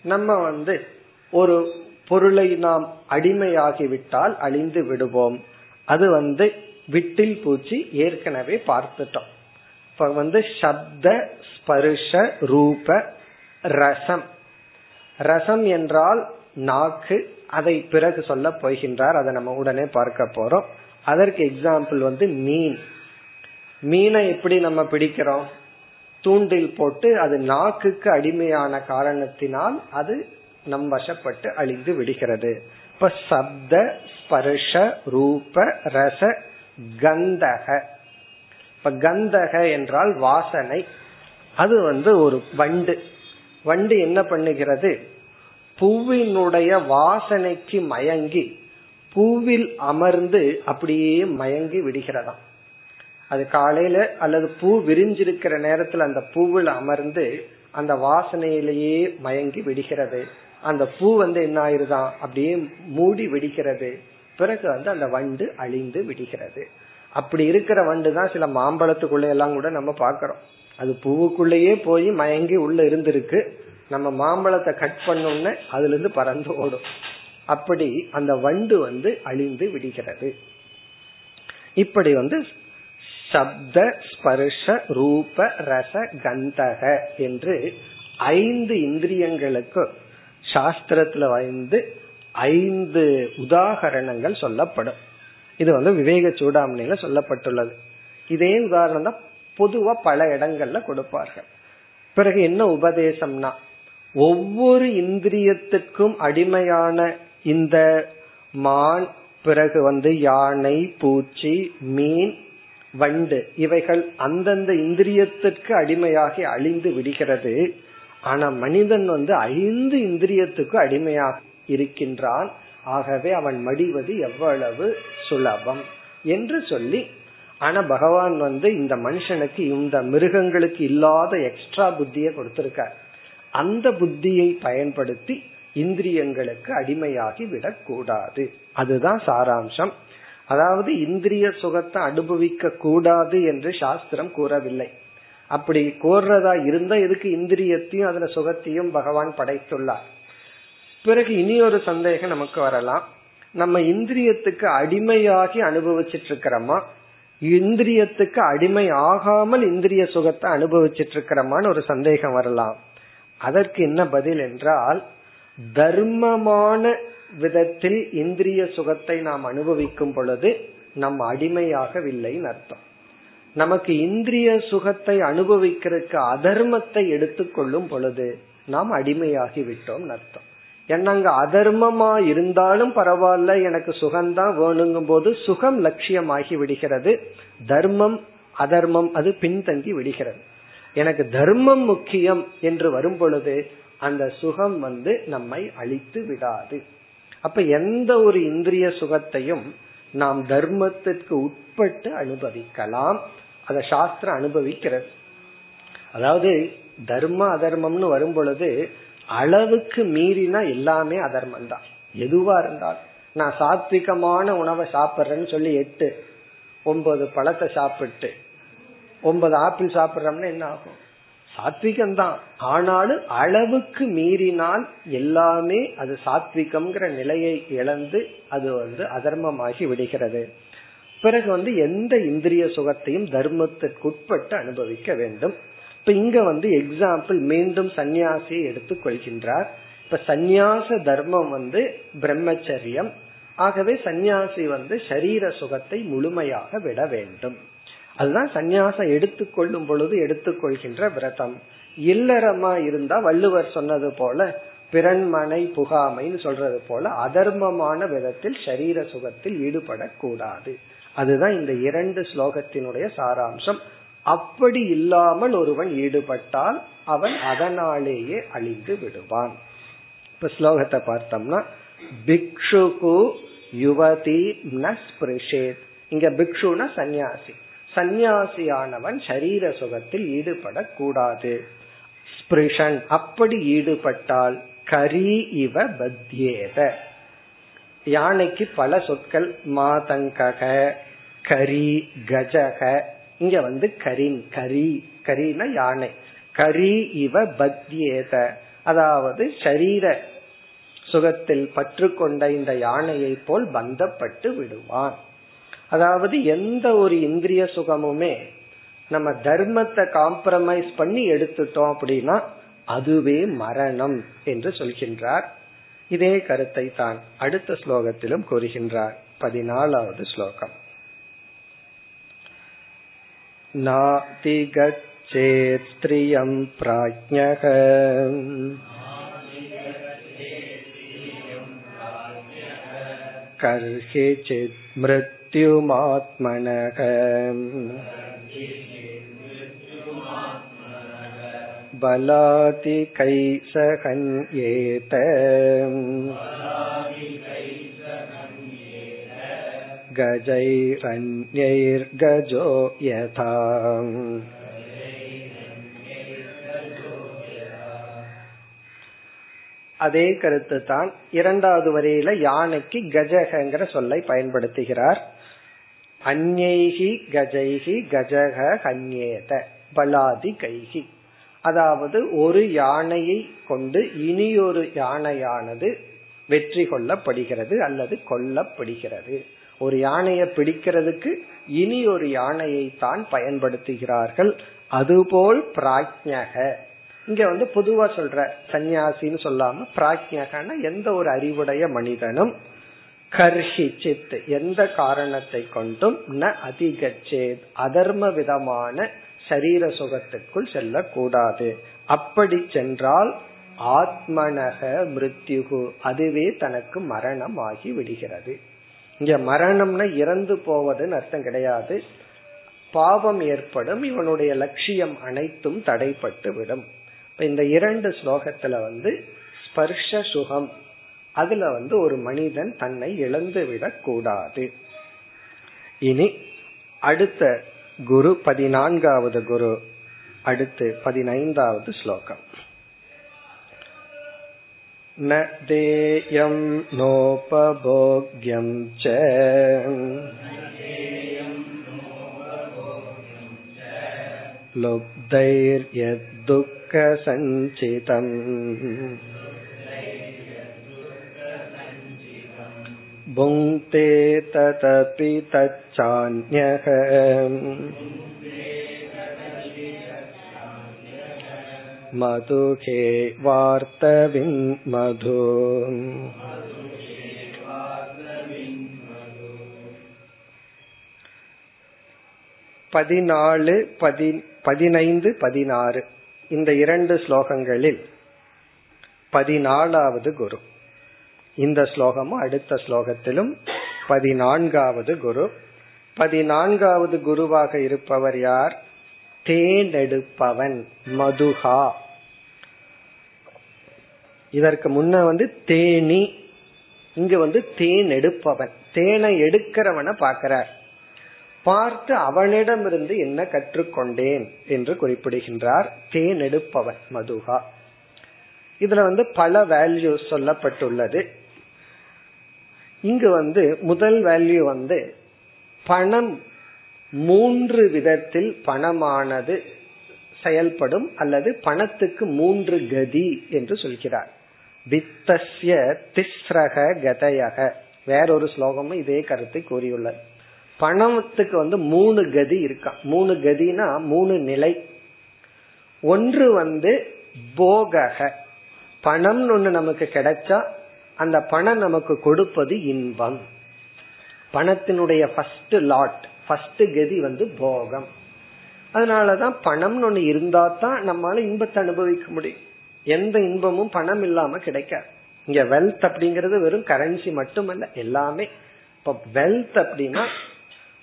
நம்ம வந்து ஒரு பொருளை நாம் அடிமையாகிவிட்டால் அழிந்து விடுவோம். அது வந்து விட்டில் பூச்சி ஏற்கனவே பார்த்துட்டோம். இப்ப வந்து சப்த ஸ்பர்ஷ ரூப ரசம். ரசம் என்றால் நாக்கு அதை பிறகு சொல்ல போகின்றார். அதை நம்ம உடனே பார்க்க போறோம். அதற்கு எக்ஸாம்பிள் வந்து மீன். மீனை எப்படி நம்ம பிடிக்கிறோம்? தூண்டில் போட்டு அது நாக்குக்கு அடிமையான காரணத்தினால் அது நம் வசப்பட்டு அழிந்து விடுகிறது. இப்ப சப்த ஸ்பர்ஷ ரூப ரச கந்தக. இப்ப கந்தக என்றால் வாசனை. அது வந்து ஒரு வண்டு. வண்டு என்ன பண்ணுகிறது? பூவினுடைய வாசனைக்கு மயங்கி பூவில் அமர்ந்து அப்படியே மயங்கி விடுகிறதாம். அது காலையில அல்லது பூ விரிஞ்சிருக்கிற நேரத்துல அந்த பூவில் அமர்ந்து அந்த வாசனையிலேயே மயங்கி விடுகிறது. அந்த பூ வந்து என்ன ஆயிருதான் அப்படியே மூடி விடுகிறது பிறகு வந்து அந்த வண்டு அழிந்து விடுகிறது. அப்படி இருக்கிற வண்டு தான் சில மாம்பழத்துக்குள்ள எல்லாம் கூட நம்ம பாக்கிறோம் அது பூவுக்குள்ளேயே போய் மயங்கி உள்ள இருந்திருக்கு. நம்ம மாம்பழத்தை கட் பண்ணோம்னு அதுல இருந்து பறந்து ஓடும். அப்படி அந்த வண்டு வந்து அழிந்து விடுகிறது. இப்படி வந்து சப்த ஸ்பர்ஷ ரூப ரச கந்தக என்று ஐந்து இந்திரியங்களுக்கு சாஸ்திரத்துல வந்து ஐந்து உதாகரணங்கள் சொல்லப்படும். இது வந்து விவேக சூடாமணியில சொல்லப்பட்டுள்ளது. இதே உதாரணம் தான் பொதுவா பல இடங்கள்ல கொடுப்பார்கள். பிறகு என்ன உபதேசம்னா ஒவ்வொரு இந்திரியத்துக்கும் அடிமையான இந்த மான் பிறகு வந்து யானை பூச்சி மீன் வண்டு. இவைகள் அந்தந்த இந்திரியத்திற்கு அடிமையாகி அழிந்து விடுகிறது. ஆனா மனிதன் வந்து ஐந்து இந்திரியத்துக்கு அடிமையாக இருக்கின்றான். ஆகவே அவன் மடிவது எவ்வளவு சுலபம் என்று சொல்லி ஆனா பகவான் வந்து இந்த மனுஷனுக்கு இந்த மிருகங்களுக்கு இல்லாத எக்ஸ்ட்ரா புத்திய கொடுத்திருக்கார். அந்த புத்தியை பயன்படுத்தி இந்திரியங்களுக்கு அடிமையாகி விடக்கூடாது. அதுதான் சாராம்சம். அதாவது இந்திரிய சுகத்தை அனுபவிக்க கூடாது என்று சாஸ்திரம் கூறவில்லை. அப்படி கோர்றதா இருந்தா எதுக்கு இந்திரியத்தையும் அதுல சுகத்தையும் பகவான் படைத்துள்ளார். பிறகு இனி ஒரு சந்தேகம் நமக்கு வரலாம். நம்ம இந்திரியத்துக்கு அடிமையாகி அனுபவிச்சிட்டு இருக்கிறோமா இந்திரியத்துக்கு அடிமை ஆகாமல் இந்திரிய சுகத்தை அனுபவிச்சிட்டு இருக்கிறோமான்னு ஒரு சந்தேகம் வரலாம். அதற்கு என்ன பதில் என்றால் தர்மமான விதத்தில் இந்திரிய சுகத்தை நாம் அனுபவிக்கும் பொழுது நம் அடிமையாகவில்லைன்னு அர்த்தம். நமக்கு இந்திரிய சுகத்தை அனுபவிக்கிறதுக்கு அதர்மத்தை எடுத்துக்கொள்ளும் பொழுது நாம் அடிமையாகி விட்டோம் அர்த்தம். ஏன்னா அங்க அதர்மமா இருந்தாலும் பரவாயில்ல எனக்கு சுகம்தான் வேணுங்கும் போது சுகம் லட்சியமாகி விடுகிறது. தர்மம் அதர்மம் அது பின்தங்கி விடுகிறது. எனக்கு தர்மம் முக்கியம் என்று வரும் பொழுது அந்த சுகம் வந்து நம்மை அழித்து விடாது. அப்ப எந்த ஒரு இந்திரிய சுகத்தையும் நாம் தர்மத்திற்கு உட்பட்டு அனுபவிக்கலாம். அத சாஸ்திரம் அனுபவிக்கிறது. அதாவது தர்ம அதர்மம்னு வரும் பொழுது அளவுக்கு மீறினா எல்லாமே அதர்மம் தான் எதுவா இருந்தாலும். நான் சாத்விகமான உணவை சாப்பிட்றேன்னு சொல்லி எட்டு ஒன்பது பழத்தை சாப்பிட்டு ஒன்பது ஆப்பிள் சாப்பிட்றோம்னா என்ன ஆகும்? சாத்விகம் தான் ஆனாலும் அளவுக்கு மீறினால் எல்லாமே அது சாத்விகம்ங்கிற நிலையை இழந்து அது வந்து அதர்மமாகி விடுகிறது. பிறகு வந்து எந்த இந்திரிய சுகத்தையும் தர்மத்திற்குட்பட்டு அனுபவிக்க வேண்டும். இப்ப இங்க வந்து எக்ஸாம்பிள் மீண்டும் சந்நியாசியை எடுத்துக் கொள்கின்றார். இப்ப சந்நியாச தர்மம் வந்து பிரம்மச்சரியம். ஆகவே சந்நியாசி வந்து சரீர சுகத்தை முழுமையாக விட வேண்டும். அதுதான் சந்நியாசம் எடுத்துக்கொள்ளும் பொழுது எடுத்துக்கொள்கின்ற விரதம். இல்லறமா இருந்தா வள்ளுவர் சொன்னது போல பிறன்மனை புகாமைன்னு சொல்றது போல அதர்மமான விதத்தில் சரீர சுகத்தில் ஈடுபடக்கூடாது. அதுதான் இந்த இரண்டு ஸ்லோகத்தினுடைய சாராம்சம். அப்படி இல்லாமல் ஒருவன் ஈடுபட்டால் அவன் அதனாலேயே அழிந்து விடுவான். இப்ப ஸ்லோகத்தை பார்த்தோம்னா பிக்ஷுகு யுவதி நஸ்பிருஷேத். இங்க பிக்ஷுனா சந்நியாசி. சந்நியாசியானவன் சரீர சுகத்தில் ஈடுபடக்கூடாது. ஸ்பிருஷன் அப்படி ஈடுபட்டால் கரி இவ பத்யேத. யானைக்கு பல சொற்கள் மாதங்கக கரி கஜக. இங்க வந்து கரின் கரி கரின யானை. கரி இவ பத்யேத. அதாவது சரீர சுகத்தில் பற்று கொண்ட இந்த யானையை போல் பந்தப்பட்டு விடுவான். அதாவது எந்த ஒரு இந்திரிய சுகமுமே நம்ம தர்மத்தை காம்ப்ரமைஸ் பண்ணி எடுத்துட்டோம் அப்படின்னா அதுவே மரணம் என்று சொல்கின்றார் இதே கருத்தை தான் அடுத்த ஸ்லோகத்திலும் கூறுகின்றார் பதினாலாவது ஸ்லோகம் नातिगच्छेत् स्त्रियं प्राज्ञः कर्हिचित् मृत्युमात्मनः बलादिकैसहन्येत गजैरन्यैर्गजो यथा அதே கருத்து தான் இரண்டாவது வரையில யானைக்கு கஜகங்கிற சொல்லை பயன்படுத்துகிறார் அந்நேகி கஜைகி கஜக ஹன்யேத பலாதி கைகி அதாவது ஒரு யானையை கொண்டு இனியொரு யானையானது வெற்றி கொள்ளப்படுகிறது அல்லது கொல்லப்படுகிறது. ஒரு யானையை பிடிக்கிறதுக்கு இனி ஒரு யானையை தான் பயன்படுத்துகிறார்கள். அதுபோல் பிராஜ்யக இங்க வந்து பொதுவா சொல்ற சன்னியாசின்னு சொல்லாம பிராஜ்யகன எந்த ஒரு அறிவுடைய மனிதனும் கர்ஹி சித். எந்த காரணத்தை கொண்டும் ந அதிகச்சேத் அதர்ம விதமான சரீர சுகத்துக்குள் செல்லக்கூடாது. அப்படி சென்றால் ஆத்மனக மிருத்யுகு அதுவே தனக்கு மரணம் ஆகி விடுகிறது. இங்க மரணம்னா இறந்து போவதுன்னு அர்த்தம் கிடையாது. பாவம் ஏற்படும் இவனுடைய லட்சியம் அனைத்தும் தடைப்பட்டு விடும் இந்த இரண்டு ஸ்லோகத்துல வந்து ஸ்பர்ஷ சுகம் அதுல வந்து ஒரு மனிதன் தன்னை இழந்து விடக் கூடாது இனி அடுத்த குரு பதினான்காவது குரு அடுத்து பதினைந்தாவது ஸ்லோகம் न देयं नोपभोग्यं च लुब्धैर्यद्दुःखसञ्चितम् भुङ्क्ते तदपि तच्चान्यः मधुखे वार्तविन् मधु பதினாலு பதி பதினைந்து பதினாறு இந்த இரண்டு ஸ்லோகங்களில் பதினாலாவது குரு இந்த ஸ்லோகமும் அடுத்த ஸ்லோகத்திலும் பதினான்காவது குரு. பதினான்காவது குருவாக இருப்பவர் யார்? தேனெடுப்பவன் மதுகா இதற்கு முன்ன வந்து தேனி இங்க வந்து தேன் எடுப்பவன் தேனை எடுக்கிறவனை பார்க்கிறார். பார்த்து அவனிடமிருந்து என்ன கற்றுக்கொண்டேன் என்று குறிப்பிடுகின்றார். தேன் எடுப்பவன் மதுகா இதுல வந்து பல வேல்யூஸ் சொல்லப்பட்டுள்ளது. இங்கு வந்து முதல் வேல்யூ வந்து பணம் மூன்று விதத்தில் பணமானது செயல்படும் அல்லது பணத்துக்கு மூன்று கதி என்று சொல்கிறார். வித்தஸ்ய திஸ்ரக கதையக. வேறொரு ஸ்லோகமும் இதே கருத்தை கூறியுள்ளது. பணத்துக்கு வந்து மூணு கதி இருக்கா? மூணு கதினா மூணு நிலை. ஒன்று வந்து போகக. பணம்னு ஒண்ணு நமக்கு கிடைச்சா அந்த பணம் நமக்கு கொடுப்பது இன்பம். பணத்தினுடைய ஃபர்ஸ்ட் லாட் ஃபர்ஸ்ட் கதி வந்து போகம். அதனாலதான் பணம்னு ஒண்ணு இருந்தா தான் நம்மளால இன்பத்தை அனுபவிக்க முடியும். எந்த இன்பமும் பணம் இல்லாம கிடைக்காது. இங்க வெல்த் அப்படிங்கறது வெறும் கரன்சி மட்டுமல்ல எல்லாமே. இப்ப வெல்த் அப்படின்னா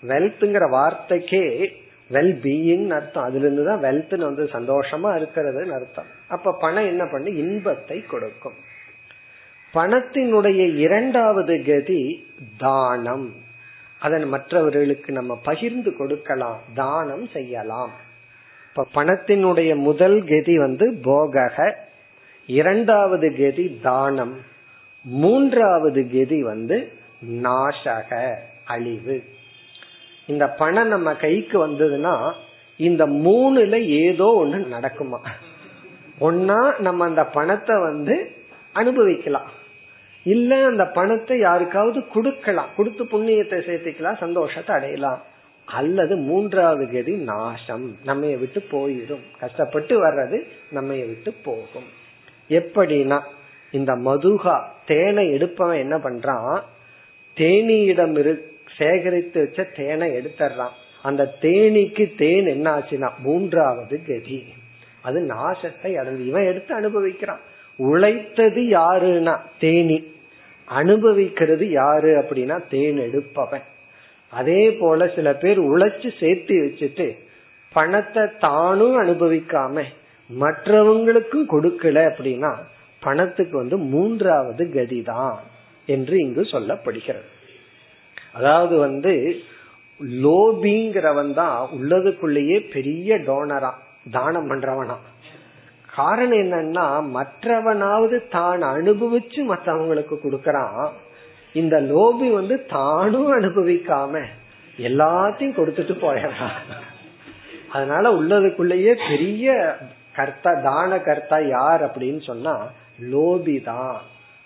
வெல்த்ங்கிற வார்த்தைக்கே வெல் பீயிங் அர்த்தம். அதுல இருந்து தான் வெல்த்னு வந்து சந்தோஷமா இருக்கிறதுன்னு அர்த்தம். அப்ப பணம் என்ன பண்ணு? இன்பத்தை கொடுக்கும். பணத்தினுடைய இரண்டாவது கதி தானம். அதன் மற்றவர்களுக்கு நம்ம பகிர்ந்து கொடுக்கலாம் தானம் செய்யலாம். இப்ப பணத்தினுடைய முதல் கதி வந்து போகக இரண்டாவது கதி தானம் மூன்றாவது கதி வந்து நாசக அழிவு. இந்த பணம் நம்ம கைக்கு வந்ததுன்னா இந்த மூணுல ஏதோ ஒண்ணு நடக்குமா? ஒன்னா நம்ம அந்த பணத்தை வந்து அனுபவிக்கலாம். இல்ல அந்த பணத்தை யாருக்காவது கொடுக்கலாம். கொடுத்து புண்ணியத்தை சேர்த்துக்கலாம் சந்தோஷத்தை அடையலாம். அல்லது மூன்றாவது கதி நாசம். நம்ம விட்டு போயிடும். கஷ்டப்பட்டு வர்றது நம்ம விட்டு போகும். எப்படின்னா இந்த மதுகா தேனை எடுப்பவன் என்ன பண்றான்? தேனியிடம் இரு சேகரித்து வச்ச தேனை எடுத்துறான் அந்த தேனிக்கு தேன் என்ன ஆச்சுன்னா மூன்றாவது கதி. அது நாசத்தை அடைந்து இவன் எடுத்து அனுபவிக்கிறான். உழைத்தது யாருன்னா தேனி. அனுபவிக்கிறது யாரு அப்படின்னா தேன் எடுப்பவன். அதே போல சில பேர் உழைச்சு சேர்த்து வச்சுட்டு பணத்தை தானும் அனுபவிக்காம மற்றவங்களுக்கும் கொடுக்கல அப்படின்னா பணத்துக்கு வந்து மூன்றாவது கதிதான் என்று இங்கு சொல்லப்படுகிறது. அதாவது வந்து லோபிங்கிறவன் தான் உள்ளதுக்குள்ளேயே பெரிய டோனரா தானம் பண்றவனா. காரணம் என்னன்னா மற்றவனாவது தான் அனுபவிச்சு மற்றவங்களுக்கு கொடுக்கறான். இந்த லோபி வந்து தானும் அனுபவிக்காம எல்லாத்தையும் கொடுத்துட்டு போயிடறான். அதனால உள்ளதுக்குள்ளேயே பெரிய கர்த்தா தான கர்த்தா யார் அப்படின்னு சொன்னா லோபி தான்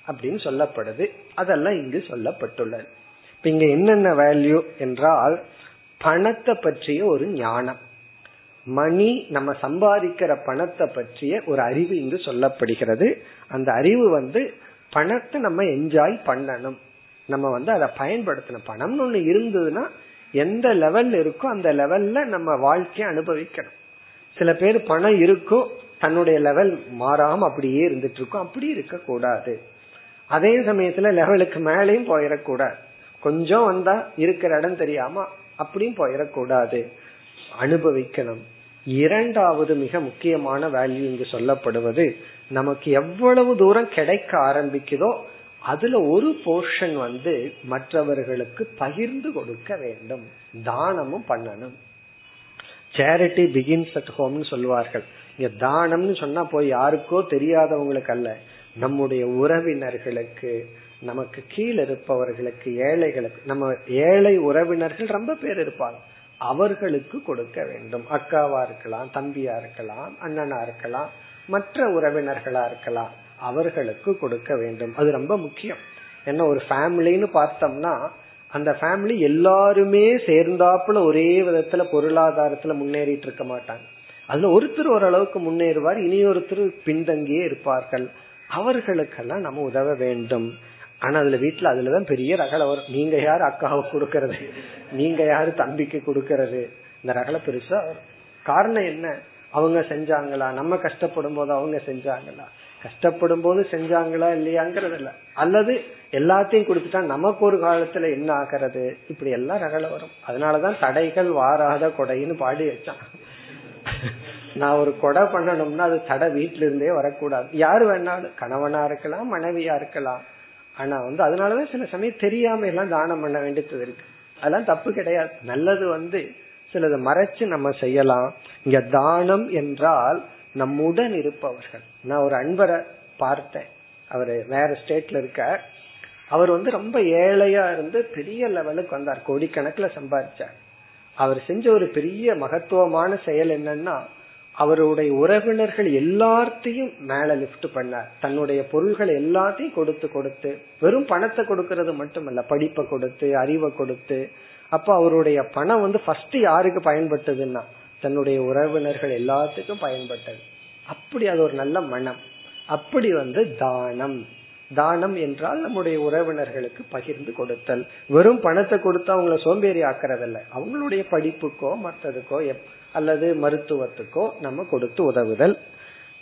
அப்படின்னு சொல்லப்படுது. அதெல்லாம் இங்கு சொல்லப்பட்டுள்ளது. இப்ப இங்க என்னென்ன வேல்யூ என்றால் பணத்தை பற்றிய ஒரு ஞானம். மணி நம்ம சம்பாதிக்கிற பணத்தை பற்றிய ஒரு அறிவு இங்கு சொல்லப்படுகிறது. அந்த அறிவு வந்து பணத்தை நம்ம என்ஜாய் பண்ணணும். நம்ம வந்து அதை பயன்படுத்தணும். பணம்னு ஒண்ணு இருந்ததுன்னா எந்த லெவல்ல இருக்கோ அந்த லெவல்ல நம்ம வாழ்க்கையை அனுபவிக்கணும். சில பேர் பணம் இருக்கும் தன்னுடைய லெவல் மாறாம அப்படியே இருந்துட்டு இருக்கும் அப்படி இருக்க கூடாது அதே சமயத்துல லெவலுக்கு மேலேயும் போயிடக்கூடாது. கொஞ்சம் வந்தா இருக்கிற இடம் தெரியாம அப்படியும் போயிடக்கூடாது. அனுபவிக்கணும். இரண்டாவது மிக முக்கியமான வேல்யூ இங்கு சொல்லப்படுவது நமக்கு எவ்வளவு தூரம் கிடைக்க ஆரம்பிக்குதோ அதுல ஒரு போர்ஷன் வந்து மற்றவர்களுக்கு பகிர்ந்து கொடுக்க வேண்டும். தானமும் பண்ணணும். சேரிட்டி பிகின்ஸ் அட் ஹோம்னு சொல்லுவார்கள். இங்க தானம்னு சொன்னா போய் யாருக்கோ தெரியாதவங்களுக்கு அல்ல. நம்முடைய உறவினர்களுக்கு நமக்கு கீழே இருப்பவர்களுக்கு ஏழைகளுக்கு நம்ம ஏழை உறவினர்கள் ரொம்ப பேர் இருப்பாங்க. அவர்களுக்கு கொடுக்க வேண்டும். அக்காவா இருக்கலாம் தம்பியா இருக்கலாம் அண்ணனா இருக்கலாம் மற்ற உறவினர்களா இருக்கலாம் அவர்களுக்கு கொடுக்க வேண்டும். அது ரொம்ப முக்கியம். என்ன ஒரு ஃபேமிலின்னு பார்த்தோம்னா அந்த ஃபேமிலி எல்லாருமே சேர்ந்தாப்புல ஒரே விதத்துல பொருளாதாரத்துல முன்னேறிட்டு இருக்க மாட்டாங்க. அதுல ஒருத்தர் ஓரளவுக்கு முன்னேறுவார் இனி ஒருத்தர் பின்தங்கியே இருப்பார்கள். அவர்களுக்கெல்லாம் நம்ம உதவ வேண்டும். ஆனா அதுல வீட்டுல அதுலதான் பெரிய ரகலை வரும். நீங்க யாரு அக்காவுக்கு கொடுக்கறது? நீங்க யாரு தம்பிக்கு கொடுக்கறது? இந்த ரகலை பெருசா காரணம் என்ன? அவங்க செஞ்சாங்களா? நம்ம கஷ்டப்படும் போது அவங்க செஞ்சாங்களா? கஷ்டப்படும் போது செஞ்சாங்களா இல்லையாங்கிறது இல்ல அல்லது எல்லாத்தையும் கொடுத்துட்டா நமக்கு ஒரு காலத்துல என்ன ஆகிறது? இப்படி எல்லாம் ரகல வரும். அதனாலதான் தடைகள் வாராத கொடைன்னு பாடி வச்சான். நான் ஒரு கொடை பண்ணணும்னா அது தடை வீட்டுல இருந்தே வரக்கூடாது. யாரு வேணாலும் கணவனா இருக்கலாம் மனைவியா இருக்கலாம். ஆனா வந்து அதனாலதான் சில சமயம் தெரியாம எல்லாம் தானம் பண்ண வேண்டியது இருக்கு. அதெல்லாம் தப்பு கிடையாது. நல்லது வந்து சிலது மறைச்சு நம்ம செய்யலாம். இங்க தானம் என்றால் நம்முடன் இருப்பவர்கள். நான் ஒரு அன்பரை பார்த்தேன். அவரு வேற ஸ்டேட்ல இருக்க அவர் வந்து ரொம்ப ஏழையா இருந்து பெரிய லெவலுக்கு வந்தார். கோடிக்கணக்கில் சம்பாதிச்சார். அவர் செஞ்ச ஒரு பெரிய மகத்துவமான செயல் என்னன்னா அவருடைய உறவினர்கள் எல்லாத்தையும் மேல லிப்ட் பண்ணார். தன்னுடைய பொருள்கள் எல்லாத்தையும் கொடுத்து கொடுத்து வெறும் பணத்தை கொடுக்கறது மட்டுமல்ல படிப்பை கொடுத்து அறிவை கொடுத்து. அப்ப அவருடைய பணம் வந்து ஃபர்ஸ்ட் யாருக்கு பயன்பட்டதுன்னா தன்னுடைய உறவினர்கள் எல்லாத்துக்கும் பயன்பட்டது. அப்படி அது ஒரு நல்ல மனம். அப்படி வந்து தானம். தானம் என்றால் நம்முடைய உறவினர்களுக்கு பகிர்ந்து கொடுத்தல். வெறும் பணத்தை கொடுத்து அவங்கள சோம்பேறி ஆக்குறதில்ல அவங்களுடைய படிப்புக்கோ மற்றதுக்கோ அல்லது மருத்துவத்துக்கோ நம்ம கொடுத்து உதவுதல்.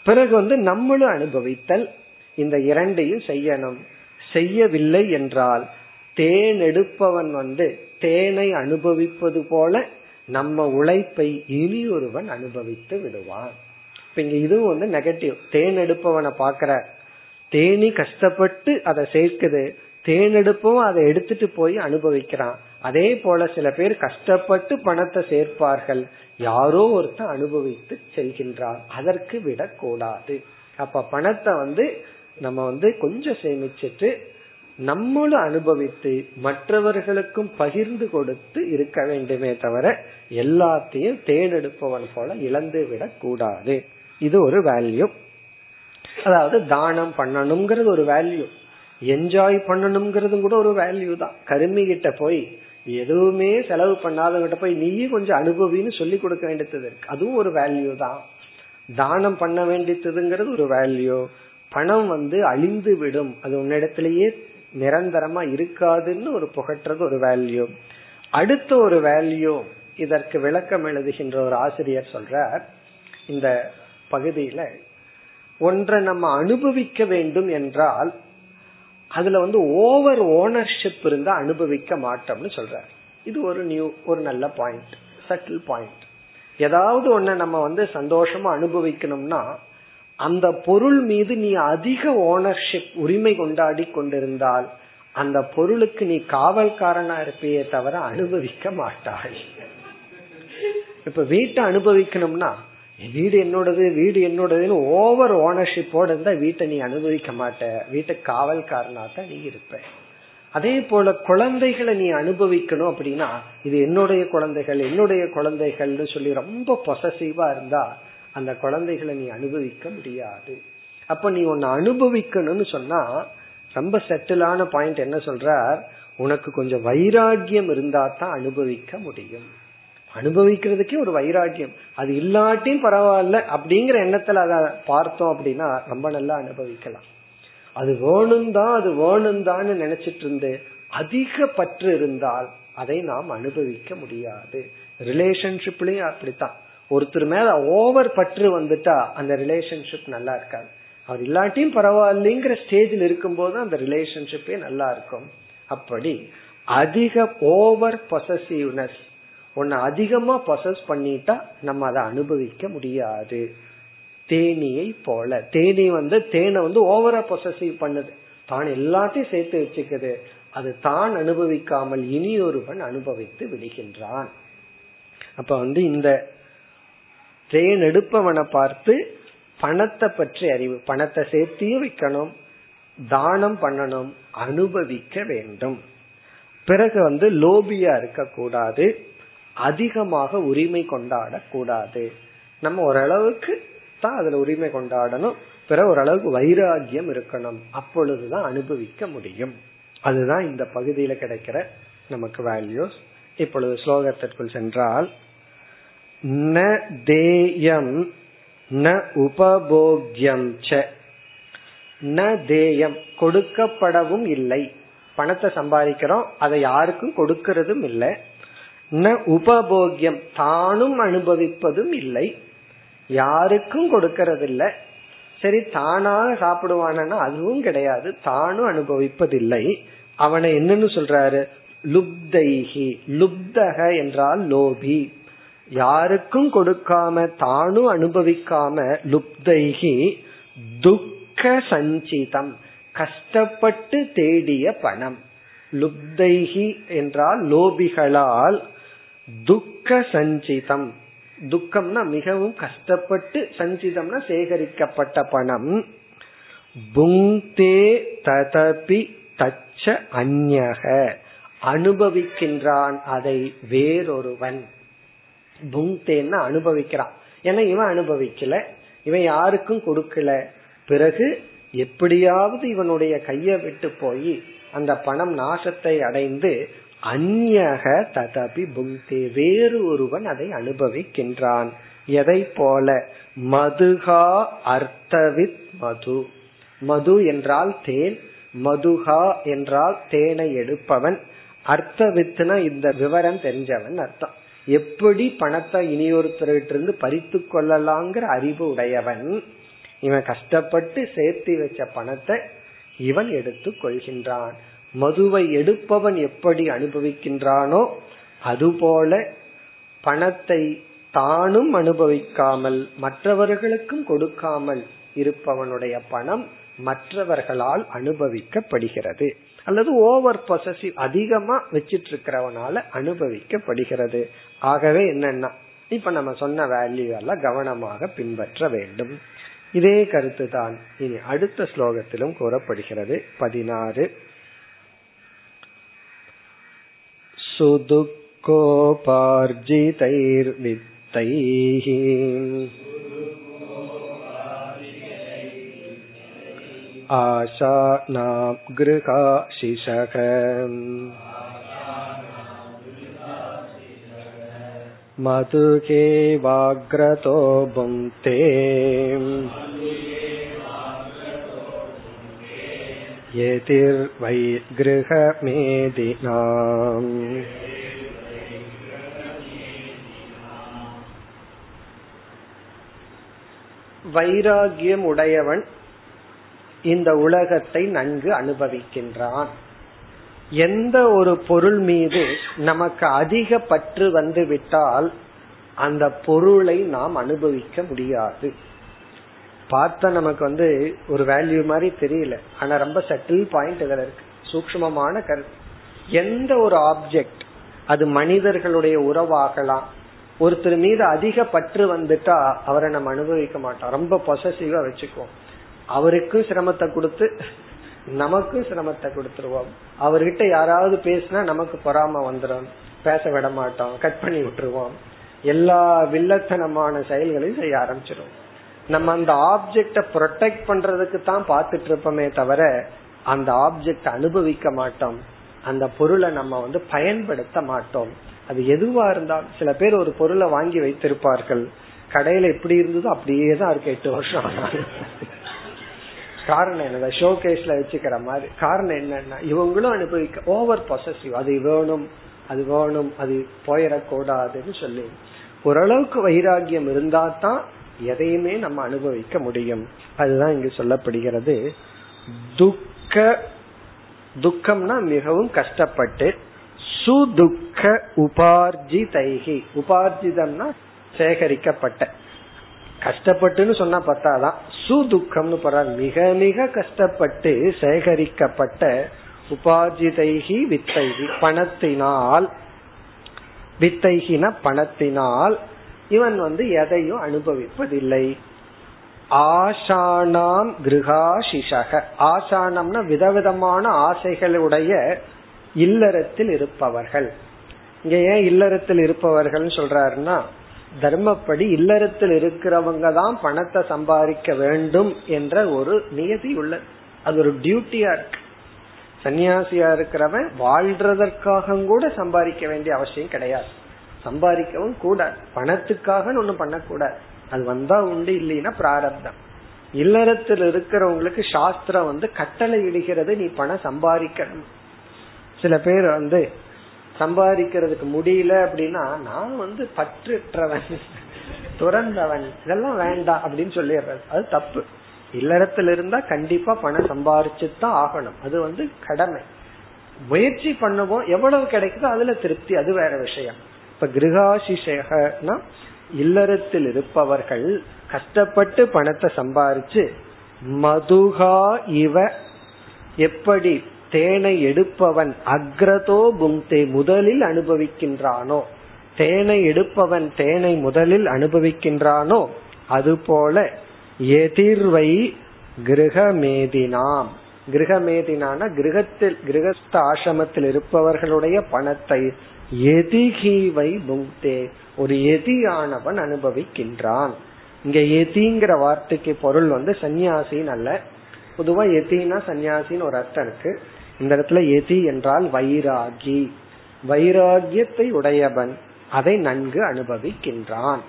பிறகு வந்து நம்மளும் அனுபவித்தல். இந்த இரண்டையும் செய்யணும். செய்யவில்லை என்றால் தேனெடுப்பவன் வந்து தேனை அனுபவிப்பது போல நம்ம உழைப்பை இனி ஒருவன் அனுபவித்து விடுவான். இப்ப இங்க இதுவும் வந்து நெகட்டிவ் தேன் எடுப்பவனை பாக்குற தேனி கஷ்டப்பட்டு அதை சேர்க்குது. தேனெடுப்பும் அதை எடுத்துட்டு போய் அனுபவிக்கிறான். அதே போல சில பேர் கஷ்டப்பட்டு பணத்தை சேர்ப்பார்கள். யாரோ ஒருத்தன் அனுபவித்து செல்கின்றார் அதற்கு விடக்கூடாது அப்ப பணத்தை வந்து நம்ம வந்து கொஞ்சம் சேமிச்சிட்டு நம்மளும் அனுபவித்து மற்றவர்களுக்கும் பகிர்ந்து கொடுத்து இருக்க வேண்டுமே தவிர எல்லாத்தையும் தேனெடுப்பவன் போல இழந்து விடக் கூடாது. இது ஒரு வேல்யூ. அதாவது தானம் பண்ணணுங்கிறது ஒரு வேல்யூ என்ஜாய் பண்ணணுங்கிறது கூட ஒரு வேல்யூ தான். கருமி கிட்ட போய் எதுவுமே செலவு பண்ணாதவங்கிட்ட போய் நீயும் கொஞ்சம் அனுபவின்னு சொல்லி கொடுக்க வேண்டியது இருக்கு. அதுவும் ஒரு வேல்யூ தான். தானம் பண்ண வேண்டியதுங்கிறது ஒரு வேல்யூ பணம் வந்து அழிந்து விடும். அது உன்னிடத்திலேயே நிரந்தரமா இருக்காதுன்னு ஒரு புகற்றது ஒரு வேல்யூ அடுத்த ஒரு வேல்யூ இதற்கு விளக்கம் எழுதுகின்ற ஒரு ஆசிரியர் சொல்றார். இந்த பகுதியில ஒன்றை நம்ம அனுபவிக்க வேண்டும் என்றால் அதுல வந்து ஓவர் ஓனர்ஷிப் இருந்தா அனுபவிக்க மாட்டோம்னு சொல்றாரு. இது ஒரு நியூ ஒரு நல்ல பாயிண்ட் சட்டில் பாயிண்ட் ஏதாவது ஒன்ன நம்ம வந்து சந்தோஷமா அனுபவிக்கணும்னா அந்த பொருள் மீது நீ அதிக ஓனர்ஷிப் உரிமை கொண்டாடி கொண்டிருந்தால் அந்த பொருளுக்கு நீ காவல்காரனா இருப்பையே தவிர அனுபவிக்க மாட்டாய். இப்ப வீட்டை அனுபவிக்கணும்னா வீடு என்னோடது வீடு என்னோடதுன்னு ஓவர் ஓனர்ஷிப்போட இருந்தா வீட்டை நீ அனுபவிக்க மாட்ட. வீட்டை காவல்காரனா தான் நீ இருப்ப. அதே போல குழந்தைகளை நீ அனுபவிக்கணும் அப்படின்னா இது என்னுடைய குழந்தைகள் என்னுடைய குழந்தைகள்னு சொல்லி ரொம்ப பொசசிவா இருந்தா அந்த குழந்தைகளை நீ அனுபவிக்க முடியாது. அப்ப நீ உன்னை அனுபவிக்கணும்னு சொன்னா ரொம்ப செட்டிலான பாயிண்ட் என்ன சொல்ற உனக்கு கொஞ்சம் வைராகியம் இருந்தா தான் அனுபவிக்க முடியும். அனுபவிக்கிறதுக்கே ஒரு வைராக்கியம். அது இல்லாட்டியும் பரவாயில்ல அப்படிங்கிற எண்ணத்துல அதை பார்த்தோம் அப்படின்னா ரொம்ப நல்லா அனுபவிக்கலாம். அது வேணும் தான் அது வேணும் தான் நினைச்சிட்டு இருந்து அதிக பற்று இருந்தால் அதை நாம் அனுபவிக்க முடியாது. ரிலேஷன்ஷிப்லயும் அப்படித்தான். ஒருத்தர் மேல ஓவர் பற்று வந்துட்டா அந்த ரிலேஷன்ஷிப் நல்லா இருக்காது. அவர் இல்லாட்டியும் பரவாயில்லைங்கிற ஸ்டேஜில் இருக்கும்போது அந்த ரிலேஷன்ஷிப்பே நல்லா இருக்கும். அப்படி அதிக ஓவர் பொசசிவ்னஸ் உன்னை அதிகமா பொசஸ் பண்ணிட்டா நம்ம அதை அனுபவிக்க முடியாது. தேனியை போல. தேனி வந்து தேனை வந்து ஓவரா பொசசிவ் பண்ணுது. தான் எல்லாத்தையும் சேர்த்து வச்சுக்குது. அது தான் அனுபவிக்காமல் இனி ஒருவன் அனுபவித்து விடுகின்றான். அப்ப வந்து இந்த தேன் எடுப்பவனை பார்த்து பணத்தை பற்றி அறிவு பணத்தை சேர்த்தியும் வைக்கணும் தானம் பண்ணணும் அனுபவிக்க வேண்டும். பிறகு வந்து லோபியா இருக்கக்கூடாது. அதிகமாக உரிமை கொண்டாட கூடாது நம்ம ஓரளவுக்கு தான் அதுல உரிமை கொண்டாடணும். பிறகு ஓரளவுக்கு வைராகியம் இருக்கணும். அப்பொழுதுதான் அனுபவிக்க முடியும். அதுதான் இந்த பகுதியில கிடைக்கிற நமக்கு வேல்யூஸ் இப்பொழுது ஸ்லோகத்திற்குள் சென்றால் ந தேயம் ந உபபோக்யம் ச ந தேயம் கொடுக்கப்படவும் இல்லை. பணத்தை சம்பாதிக்கிறோம் அதை யாருக்கும் கொடுக்கறதும் இல்லை. ந உபபோகியம். தானும் அனுபவிப்பதும் இல்லை. யாருக்கும் கொடுக்கறதில்லை. சரி தானாக சாப்பிடுவானா அதுவும் கிடையாது. தானும் அனுபவிப்பதில்லை. அவனை என்னன்னு சொல்றாரு? லுப்தைகி லுப்தக என்றால் லோபி. யாருக்கும் கொடுக்காம தானும் அனுபவிக்காம லுப்தைகி துக்க சஞ்சிதம். கஷ்டப்பட்டு தேடிய பணம். லுப்தைகி என்றால் லோபிகளால் துக்க சஞ்சிதம் துக்கம்னா மிகவும் கஷ்டப்பட்டு சஞ்சிதம்னா சேகரிக்கப்பட்ட பணம். புங்தே ததபி தச்ச அந்யக அனுபவிக்கின்றான் அதை வேறொருவன். புங்கேன்னா அனுபவிக்கிறான். ஏன்னா இவன் அனுபவிக்கல. இவன் யாருக்கும் கொடுக்கல. பிறகு எப்படியாவது இவனுடைய கைய விட்டு போய் அந்த பணம் நாசத்தை அடைந்து அந்யக ததபி புங்கே வேறு ஒருவன் அதை அனுபவிக்கின்றான். எதை போல? மதுகா அர்த்தவித் மது. மது என்றால் தேன். மதுகா என்றால் தேனை எடுப்பவன். அர்த்தவித்னா இந்த விவரம் தெரிஞ்சவன் அர்த்தம். எப்படி பணத்தை இனியொருத்தர்கிட்ட இருந்து பறித்து கொள்ளலாங்கிற அறிவு உடையவன் இவன் கஷ்டப்பட்டு சேர்த்து வச்ச பணத்தை இவன் எடுத்து கொள்கின்றான். மதுவை எடுப்பவன் எப்படி அனுபவிக்கின்றானோ அதுபோல பணத்தை தானும் அனுபவிக்காமல் மற்றவர்களுக்கும் கொடுக்காமல் இருப்பவனுடைய பணம் மற்றவர்களால் அனுபவிக்கப்படுகிறது. அல்லது ஓவர் பொசசிவ் அதிகமா வச்சிட்டு இருக்கிறவனால அனுபவிக்கப்படுகிறது. ஆகவே என்னன்னா இப்ப நம்ம சொன்ன வேல்யூ எல்லாம் கவனமாக பின்பற்ற வேண்டும். இதே கருத்து தான் இனி அடுத்த ஸ்லோகத்திலும் கூறப்படுகிறது. பதினாறு. सुदुःखोपार्जितैर्वित्तैः आशानां गृहाशिषः मधुके वाग्रतो भुङ्क्ते यतिर्वै गृहमेदिनाम् வைராகியம் உடையவன் இந்த உலகத்தை நன்கு அனுபவிக்கின்றான் எந்த ஒரு பொருள் மீது நமக்கு அதிக பற்று வந்து விட்டால் அந்த பொருளை நாம் அனுபவிக்க முடியாது பார்த்தா நமக்கு வந்து ஒரு வேல்யூ மாதிரி தெரியல. ஆனா ரொம்ப சட்டில் பாயிண்ட் இதுல இருக்கு. சூக்மமான கருத்து. எந்த ஒரு ஆப்ஜெக்ட் அது மனிதர்களுடைய உறவாகலாம். ஒருத்தர் மீது அதிக பற்று வந்துட்டா அவரை நம்ம அனுபவிக்க மாட்டோம். ரொம்ப பொசசிவா வச்சுக்குவோம். அவருக்கும் சிரமத்தை கொடுத்து நமக்கும் சிரமத்தை கொடுத்துருவோம். அவர்கிட்ட யாராவது பேசினா நமக்கு பொறாம வந்துடும் பேச விட மாட்டோம். கட் பண்ணி விட்டுருவோம். எல்லா வில்லத்தனமான செயல்களையும் செய்ய ஆரம்பிச்சிடும் நம்ம அந்த ஆப்ஜெக்ட ப்ரொடெக்ட் பண்றதுக்கு தான் பாத்துட்டு இருப்போமே தவிர அந்த ஆப்ஜெக்ட் அனுபவிக்க மாட்டோம். அந்த பொருளை நம்ம வந்து பயன்படுத்த மாட்டோம். அது எதுவா இருந்தாலும் சில பேர் ஒரு பொருளை வாங்கி வைத்திருப்பார்கள். கடையில எப்படி இருந்ததோ அப்படியே தான் இருக்கு எட்டு வருஷம் காரணம் என்ன? ஷோ கேஸ்ல வச்சுக்கிற மாதிரி. காரணம் என்னன்னா இவங்களும் அனுபவிக்க ஓவர் பொசசிவ் அது வேணும் அது வேணும் அது போயிடக்கூடாதுன்னு சொல்லி. ஓரளவுக்கு வைராகியம் இருந்தா தான் எதையுமே நம்ம அனுபவிக்க முடியும். அதுதான் இங்கு சொல்லப்படுகிறது. துக்க துக்கம்னா மிகவும் கஷ்டப்பட்டு சுதுக்க உபார்ஜிதைகி. உபார்ஜிதம்னா சேகரிக்கப்பட்ட. கஷ்டப்பட்டுன்னு சொன்னா பத்தாதான். சுதுக்கம்னு போறார். மிக மிக கஷ்டப்பட்டு சேகரிக்கப்பட்ட உபார்ஜிதைகி வித்தைகி. பணத்தினால் வித்தைகின பணத்தினால் இவன் வந்து எதையும் அனுபவிப்பதில்லை. ஆசானாம் கிருகாஷிஷக ஆசானம்னா விதவிதமான ஆசைகளுடைய இல்லறத்தில் இருப்பவர்கள். இங்க ஏன் இல்லறத்தில் இருப்பவர்கள் சொல்றாருன்னா தர்மப்படி இல்லறத்தில் இருக்கிறவங்க தான் பணத்தை சம்பாதிக்க வேண்டும் என்ற ஒரு நியதி உள்ள அது ஒரு டியூட்டியா இருக்கு. சன்னியாசியா இருக்கிறவன் வாழ்றதற்காக கூட சம்பாதிக்க வேண்டிய அவசியம் கிடையாது. சம்பாதிக்கவும் கூடாது. பணத்துக்காக ஒண்ணும் பண்ணக்கூடாது. அது வந்தா உண்டு இல்லைன்னா பிராரப்தம். இல்லறத்தில் இருக்கிறவங்களுக்கு சாஸ்திரம் வந்து கட்டளை இடுகிறது நீ பணம் சம்பாதிக்கணும். சில பேர் வந்து சம்பாதிக்கிறதுக்கு முடியல அப்படின்னா நான் வந்து பற்றுற்றவன் துறந்தவன் இதெல்லாம் வேண்டாம் அப்படின்னு சொல்லிடுறது. அது தப்பு. இல்லறத்துல இருந்தா கண்டிப்பா பணம் சம்பாரிச்சுதான் ஆகணும். அது வந்து கடமை. முயற்சி பண்ணுவோம் எவ்வளவு கிடைக்குதோ அதுல திருப்தி. அது வேற விஷயம். இப்ப கிரகாசிஷேகனா இல்லறத்தில் இருப்பவர்கள் கஷ்டப்பட்டு பணத்தை சம்பாரிச்சு மதுகா இவ எப்படி தேனை எடுப்பவன் அக்ரதோ புங்தே முதலில் அனுபவிக்கின்றானோ? தேனை எடுப்பவன் தேனை முதலில் அனுபவிக்கின்றானோ? அதுபோல எதிர்வை கிரகமேதினாம். கிரகமேதினான கிரகத்தில் கிரகஸ்த ஆசிரமத்தில் இருப்பவர்களுடைய பணத்தை எதிகிவை புக்தே. ஒரு எதியானவன் அனுபவிக்கின்றான். இங்க எதிங்கிற வார்த்தைக்கு பொருள் வந்து சன்னியாசின்னு அல்ல. பொதுவா எதினா சன்னியாசின்னு ஒரு அர்த்தம் இருக்கு. இந்த இடத்துல எதி என்றால் வைராகி. வைராகியத்தை உடையவன் அதை நன்கு அனுபவிக்கின்றான்.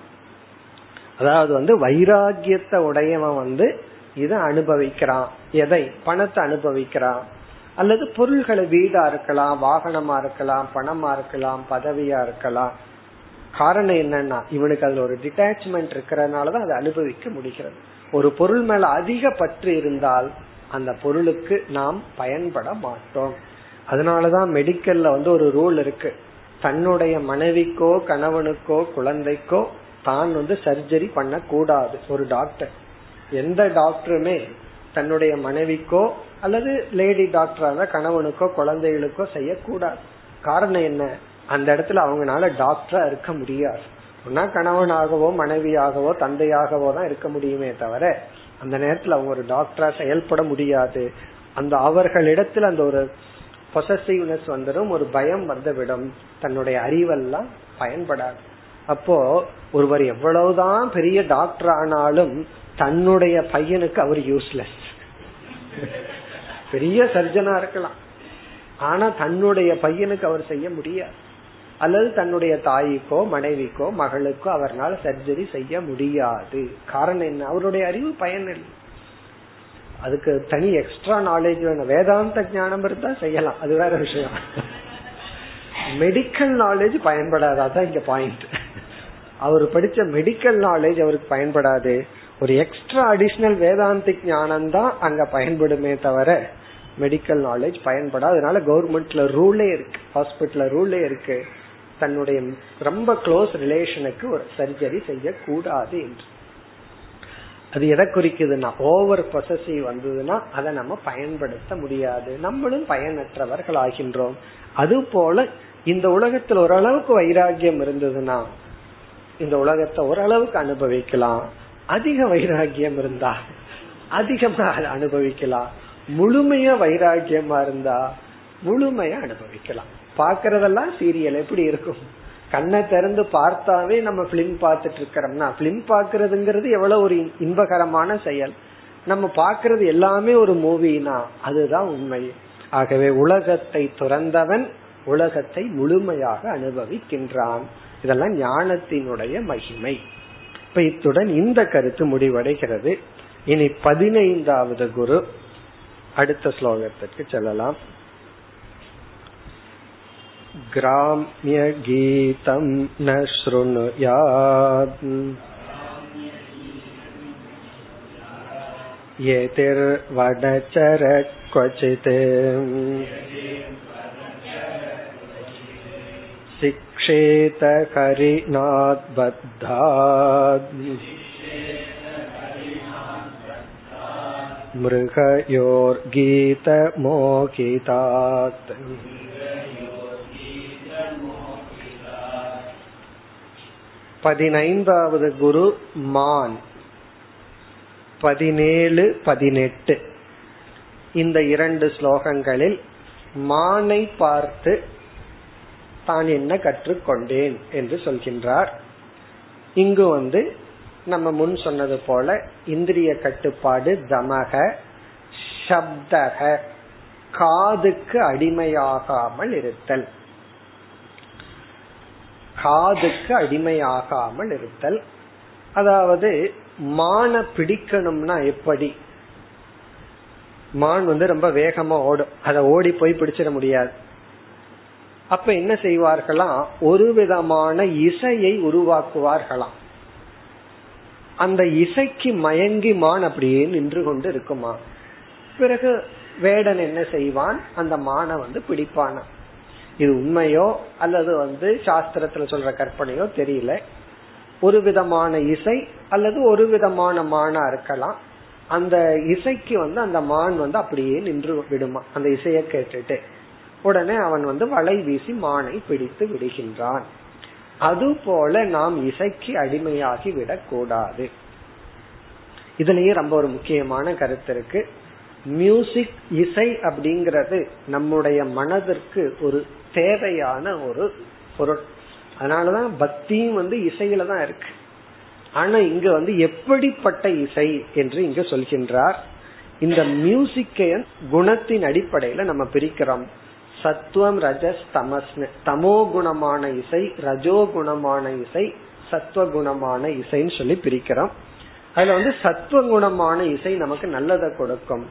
அதாவது வந்து வைராகியத்தை உடையவன் வந்து இதை அனுபவிக்கிறான். எதை? பணத்தை அனுபவிக்கிறான். அல்லது பொருள்களை வீடா இருக்கலாம் வாகனமா இருக்கலாம் பணமா இருக்கலாம் பதவியா இருக்கலாம். காரணம் என்னன்னா இவனுக்கு அதுல ஒரு டிட்டாச்மெண்ட் இருக்கிறதுனாலதான் அதை அனுபவிக்க முடிகிறது. ஒரு பொருள் மேல அதிக பற்று இருந்தால் அந்த பொருளுக்கு நாம் பயன்பட மாட்டோம். அதனாலதான் மெடிக்கல்ல வந்து ஒரு ரூல் இருக்கு. தன்னுடைய மனைவிக்கோ கணவனுக்கோ குழந்தைக்கோ தான் வந்து சர்ஜரி பண்ண கூடாது ஒரு டாக்டர் எந்த டாக்டருமே தன்னுடைய மனைவிக்கோ அல்லது லேடி டாக்டரான கணவனுக்கோ குழந்தைகளுக்கோ செய்யக்கூடாது. காரணம் என்ன? அந்த இடத்துல அவங்களால டாக்டரா இருக்க முடியாது. ஒன்னா கணவனாகவோ மனைவியாகவோ தந்தையாகவோ தான் இருக்க முடியுமே தவிர அந்த நேரத்துல அவங்க ஒரு டாக்டரா செயல்பட முடியாது. அந்த அவர்களிடத்துல அந்த ஒரு பொசசிவ்னஸ் வந்துடும் ஒரு பயம் வந்துவிடும். தன்னுடைய அறிவெல்லாம் பயன்படாது. அப்போ ஒருவர் எவ்வளவுதான் பெரிய டாக்டர் ஆனாலும் தன்னுடைய பையனுக்கு அவர் யூஸ்லெஸ் பெரிய சர்ஜனா இருக்கலாம். ஆனா தன்னுடைய பையனுக்கு அவர் செய்ய முடியாது. அல்லது தன்னுடைய தாய்க்கோ மனைவிக்கோ மகளுக்கோ அவர்னால சர்ஜரி செய்ய முடியாது. காரணம் என்ன? அவருடைய அறிவு பயன் இல்லை. அதுக்கு தனி எக்ஸ்ட்ரா நாலேஜ் வேணும். வேதாந்த ஞானம் இருந்தா செய்யலாம். அது வேற விஷயம். மெடிக்கல் நாலேஜ் பயன்படாதான் இங்க பாயிண்ட் அவர் படிச்ச மெடிக்கல் நாலேஜ் அவருக்கு பயன்படாது. ஒரு எக்ஸ்ட்ரா அடிஷனல் வேதாந்திக் ஞானம் தான் அங்க பயன்படுமே தவிர மெடிக்கல் நாலேஜ் பயன்படாது. அதனால கவர்மெண்ட்ல ரூலே இருக்கு. ஹாஸ்பிட்டல்ல ரூலே இருக்கு. தன்னுடைய ரொம்ப க்ளோஸ் ரிலேஷனுக்கு ஒரு சர்ஜரி செய்யக்கூடாது என்று. அது எதை குறிக்குதுன்னா ஓவர் பொசசிவ் வந்ததுன்னா அதை நம்ம பயன்படுத்த முடியாது. நம்மளும் பயனற்றவர்கள் ஆகின்றோம். அது போல இந்த உலகத்தில் ஓரளவுக்கு வைராகியம் இருந்ததுன்னா இந்த உலகத்தை ஓரளவுக்கு அனுபவிக்கலாம். அதிக வைராகியம் இருந்தா அதிகமா அனுபவிக்கலாம். முழுமையா வைராகியமா இருந்தா முழுமையா அனுபவிக்கலாம். பாக்குறதெல்லாம் சீரியல் எப்படி இருக்கும்? கண்ணை திறந்து பார்த்தாவே நம்ம பிலிம் பார்த்துட்டு இருக்கிறோம்னா பிலிம் பாக்குறதுங்கிறது எவ்வளவு ஒரு இன்பகரமான செயல். நம்ம பாக்குறது எல்லாமே ஒரு மூவினா அதுதான் உண்மை. ஆகவே உலகத்தை துறந்தவன் உலகத்தை முழுமையாக அனுபவிக்கின்றான். இதெல்லாம் ஞானத்தினுடைய மகிமை. இப்ப இத்துடன் இந்த கருத்து முடிவடைகிறது இனி பதினைந்தாவது குரு அடுத்த ஸ்லோகத்திற்கு செல்லலாம் ग्राम्यगीतं न शृणुयात् यतिर्वनचर क्वचित् शिक्षेत हरिणाद्बद्धात् मृगयोर्गीतमोहितात् பதினைந்தாவது குரு மான் பதினேழு பதினெட்டு இந்த இரண்டு ஸ்லோகங்களில் மானை பார்த்து தான் என்ன கற்றுக்கொண்டேன் என்று சொல்கின்றார். இங்கு வந்து நம்ம முன் சொன்னது போல இந்திரிய கட்டுப்பாடு தமக சப்தக காதுக்கு அடிமையாகாமல் இருத்தல். காதுக்கு அடிமையாகாமல் இருத்தல். அதாவது மான பிடிக்கணும்னா எப்படி? மான் வந்து ரொம்ப வேகமா ஓடும். அதை ஓடி போய் பிடிச்சிட முடியாது. அப்ப என்ன செய்வார்களாம் ஒரு விதமான இசையை உருவாக்குவார்களாம் அந்த இசைக்கு மயங்கி மான் அப்படியே நின்று கொண்டு இருக்குமா? பிறகு வேடன் என்ன செய்வான்? அந்த மானை வந்து பிடிப்பான? இது உண்மையோ அல்லது வந்து சாஸ்திரத்துல சொல்ற கற்பனையோ தெரியல. ஒரு விதமான இசை அல்லது ஒரு விதமான மானா இருக்கலாம். அந்த இசைக்கு வந்து அந்த மான் வந்து அப்படியே நின்று விடுமா? அந்த இசையை கேட்டுட்டு. உடனே அவன் வந்து வலை வீசி மானை பிடித்து விடுகின்றான். அதுபோல நாம் இசைக்கு அடிமையாகி விடக்கூடாது. இதுலயே ரொம்ப ஒரு முக்கியமான கருத்து இருக்கு. மியூசிக் இசை அப்படிங்கிறது நம்முடைய மனதிற்கு ஒரு தேவையான ஒரு பொருள். அதனாலதான் பக்தியும் வந்து இசையில தான் இருக்கு. ஆனா இங்க வந்து எப்படிப்பட்ட இசை என்று இங்க சொல்கின்றார். இந்த மியூசிக்கை குணத்தின் அடிப்படையில நம்ம பிரிக்கிறோம். சத்துவம் ரஜஸ் தமஸ் தமோ குணமான இசை ரஜோ குணமான இசை சத்துவ குணமான இசைன்னு சொல்லி பிரிக்கிறோம். அதுல வந்து சத்துவ குணமான இசை நமக்கு நல்லதை கொடுக்கும்.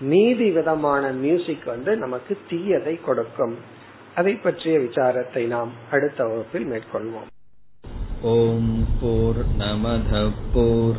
மீதி விதமான மியூசிக் வந்து நமக்கு தீயதை கொடுக்கும். அதை பற்றிய விசாரத்தை நாம் அடுத்த வகுப்பில் மேற்கொள்வோம். ஓம் போர் நமத போர்